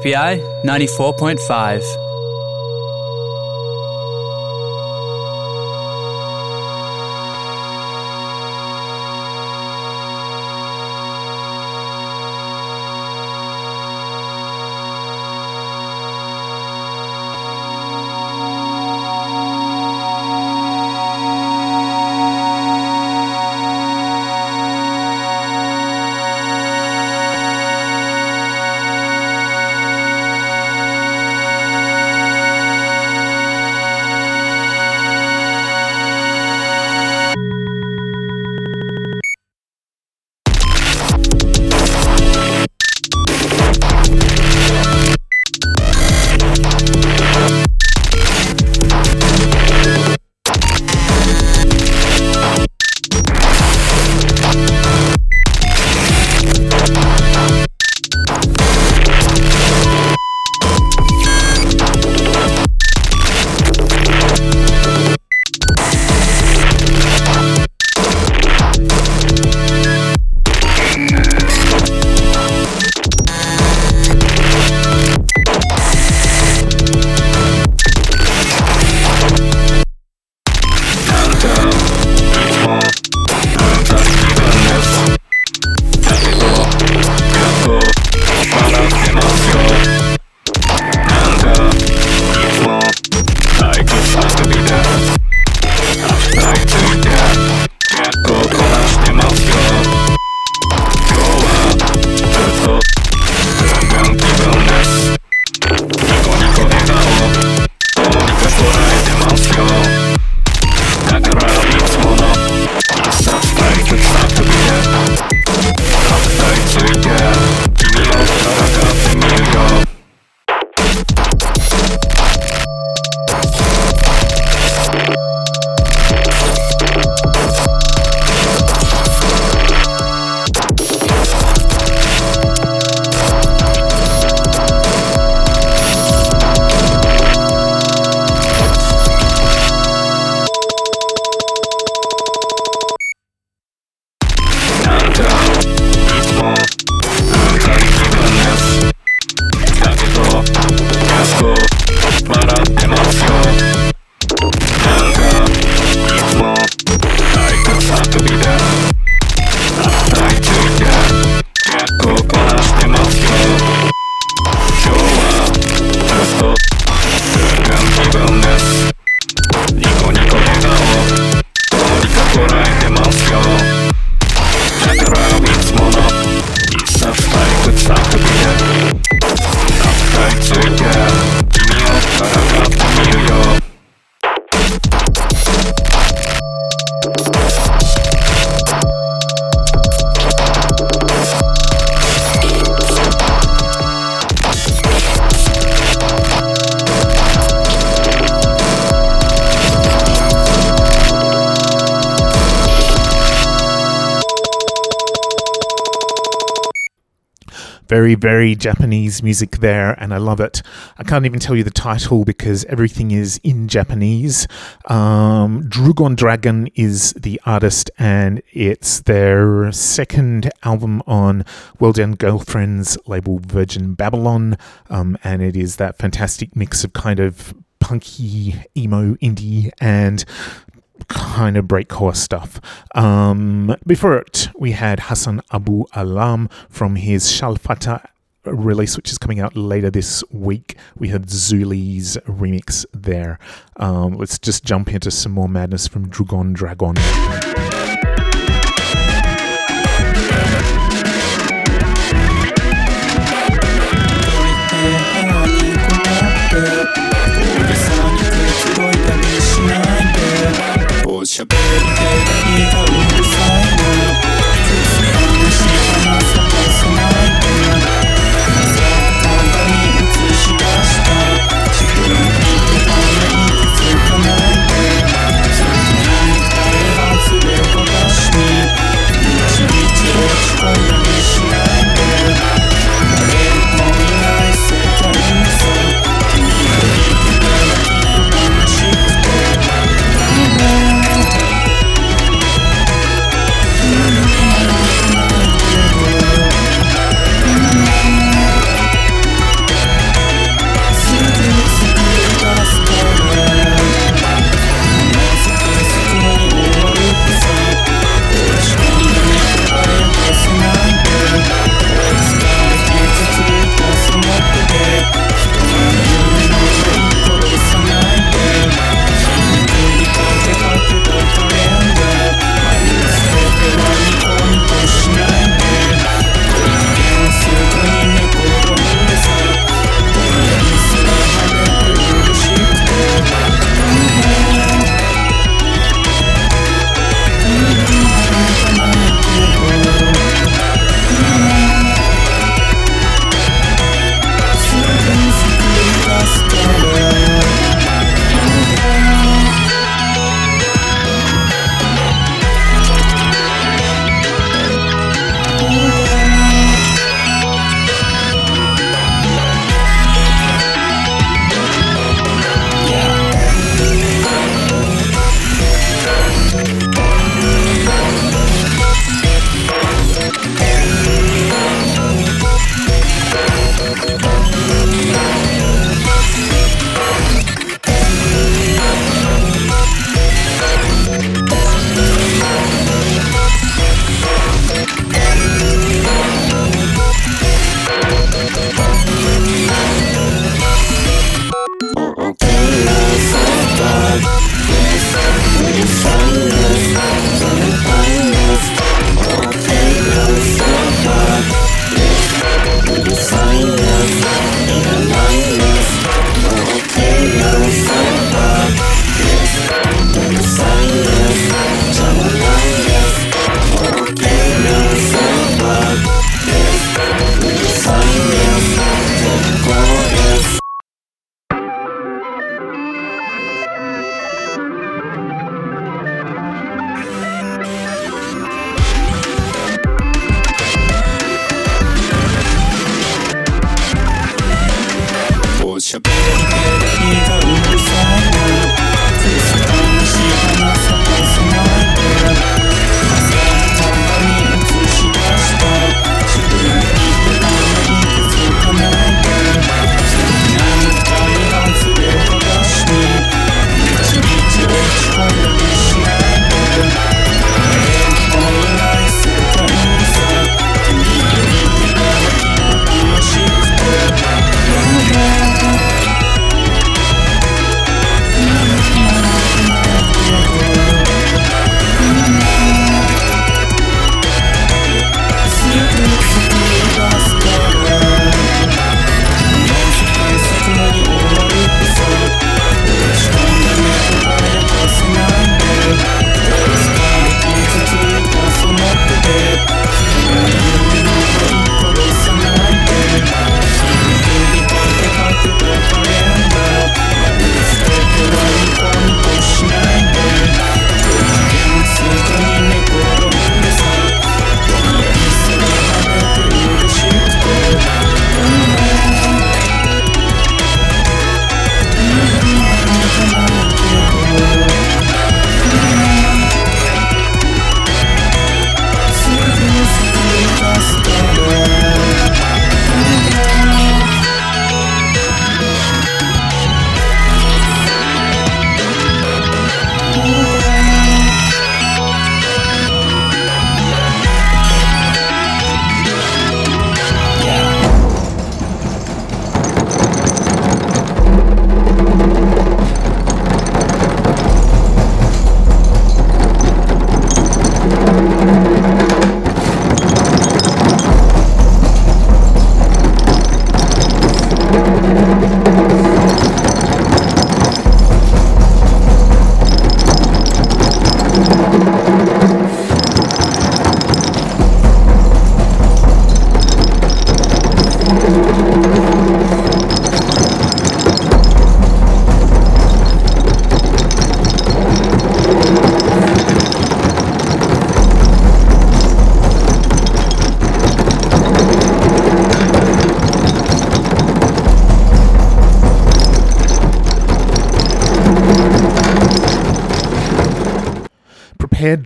FBi 94.5. Very, very Japanese music there, and I love it. I can't even tell you the title because everything is in Japanese. Um, Drugon Dragon is the artist, and it's their second album on World's End Girlfriend's label Virgin Babylon, um, and it is that fantastic mix of kind of punky, emo, indie, and kind of breakcore stuff. Um, before it, we had Hassan Abou Alam from his Shalfata release, which is coming out later this week. We had Zuli's remix there. Um, let's just jump into some more madness from Drugon Dragon. Thank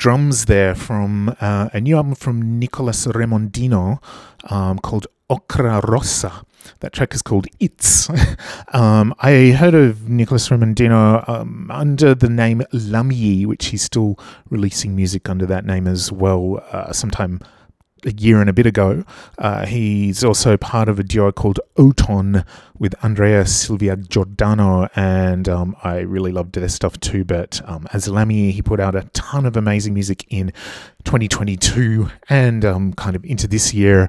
drums there from uh, a new album from Nicolas Remondino um, called Ocra Rossa. That track is called It's. um, I heard of Nicolas Remondino um, under the name Lamy, which he's still releasing music under that name as well, uh, sometime a year and a bit ago. Uh, he's also part of a duo called Oton with Andrea Silvia Giordano, and um, I really loved their stuff too. But um, as Lamy, he put out a ton of amazing music in 2022 and um, kind of into this year.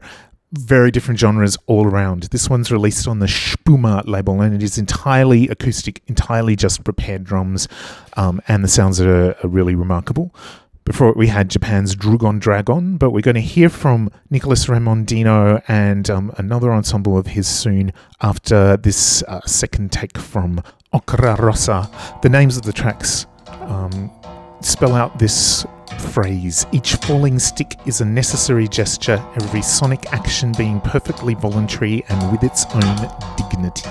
Very different genres all around. This one's released on the Spuma label, and it is entirely acoustic, entirely just prepared drums, um, and the sounds are, are really remarkable. Before we had Japan's Drugon Dragon, but we're going to hear from Nicolas Remondino and um, another ensemble of his soon after this uh, second take from Ocra Rossa. The names of the tracks um, spell out this phrase each falling stick is a necessary gesture, every sonic action being perfectly voluntary and with its own dignity.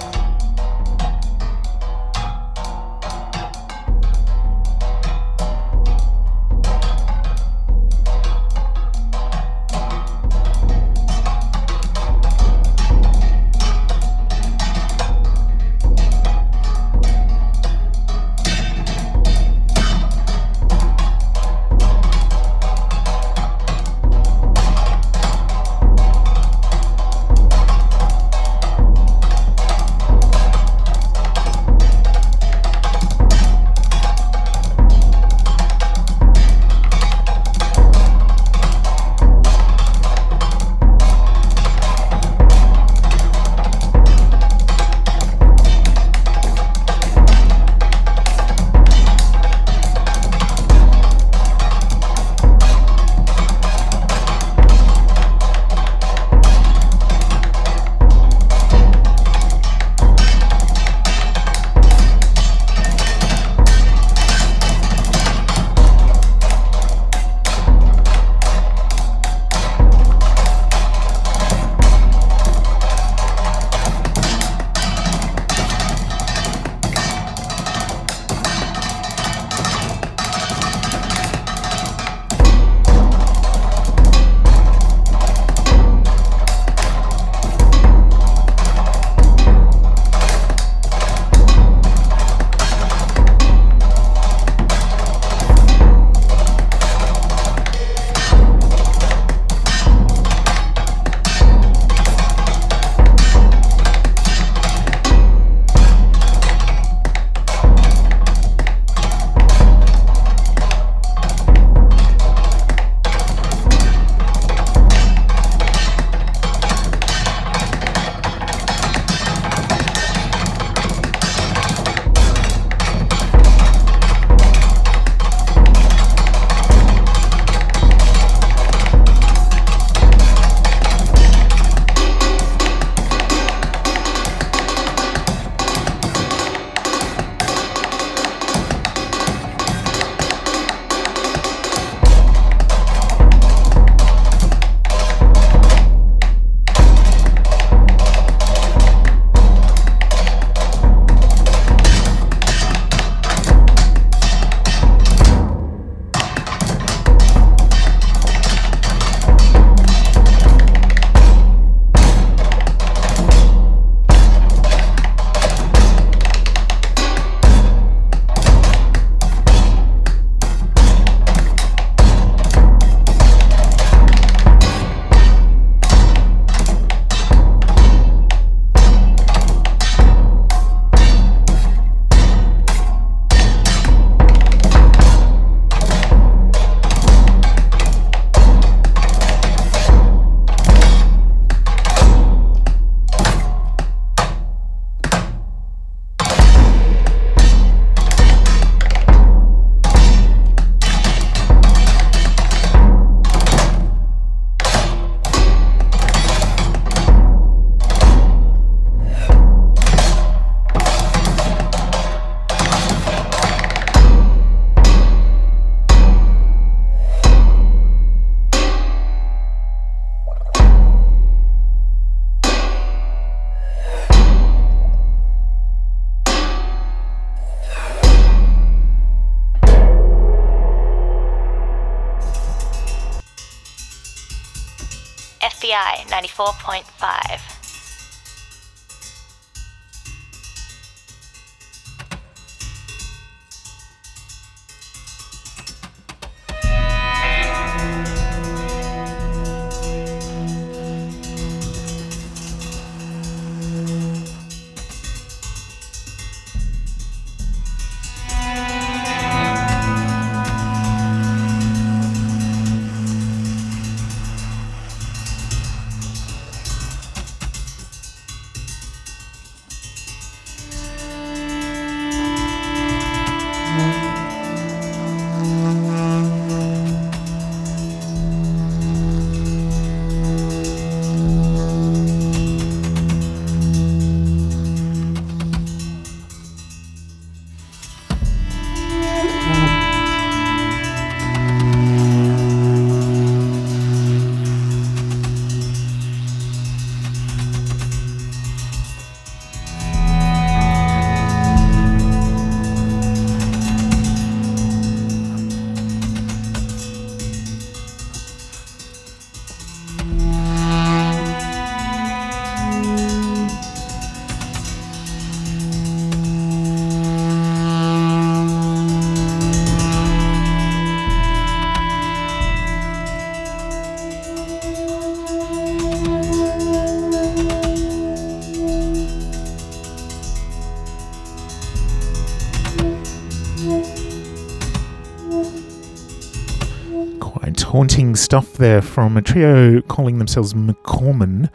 Stuff there from a trio calling themselves McCorman.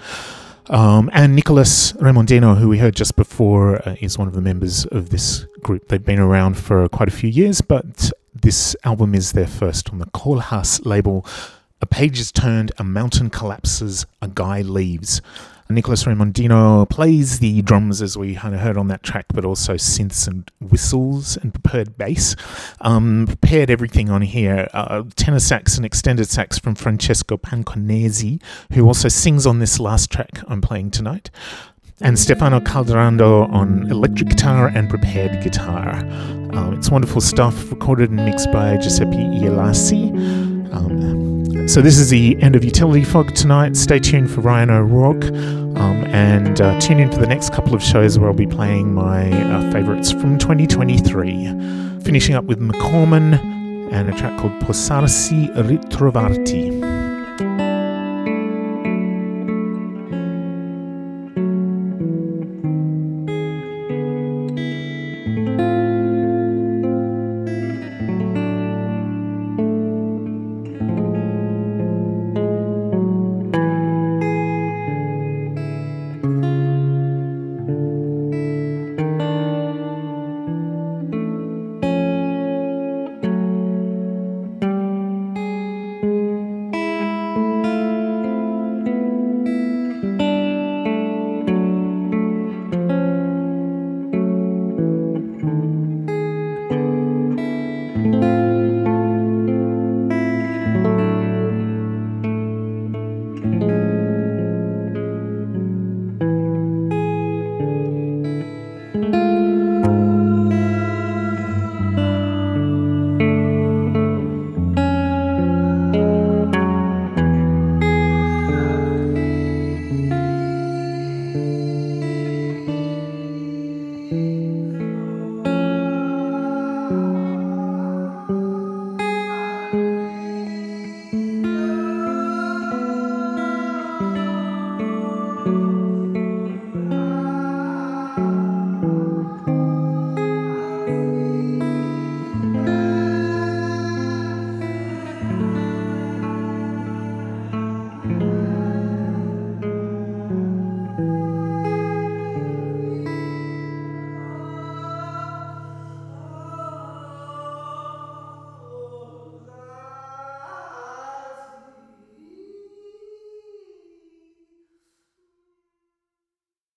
Um, and Nicolas Remondino, who we heard just before, uh, is one of the members of this group. They've been around for quite a few years, but this album is their first on the Kohlhaas label. A page is turned, a mountain collapses, a guy leaves. Nicolas Remondino plays the drums as we kind of heard on that track, but also synths and whistles and prepared bass. Um, prepared everything on here. Uh, tenor sax and extended sax from Francesco Panconesi, who also sings on this last track I'm playing tonight. And Stefano Calderano on electric guitar and prepared guitar. Um, it's wonderful stuff, recorded and mixed by Giuseppe Ielasi. Um, so this is the end of Utility Fog tonight. Stay tuned for Ryan O'Rourke, um, and uh, tune in for the next couple of shows where I'll be playing my uh, favourites from 2023. Finishing up with McCorman and a track called Posarsi Ritrovarti.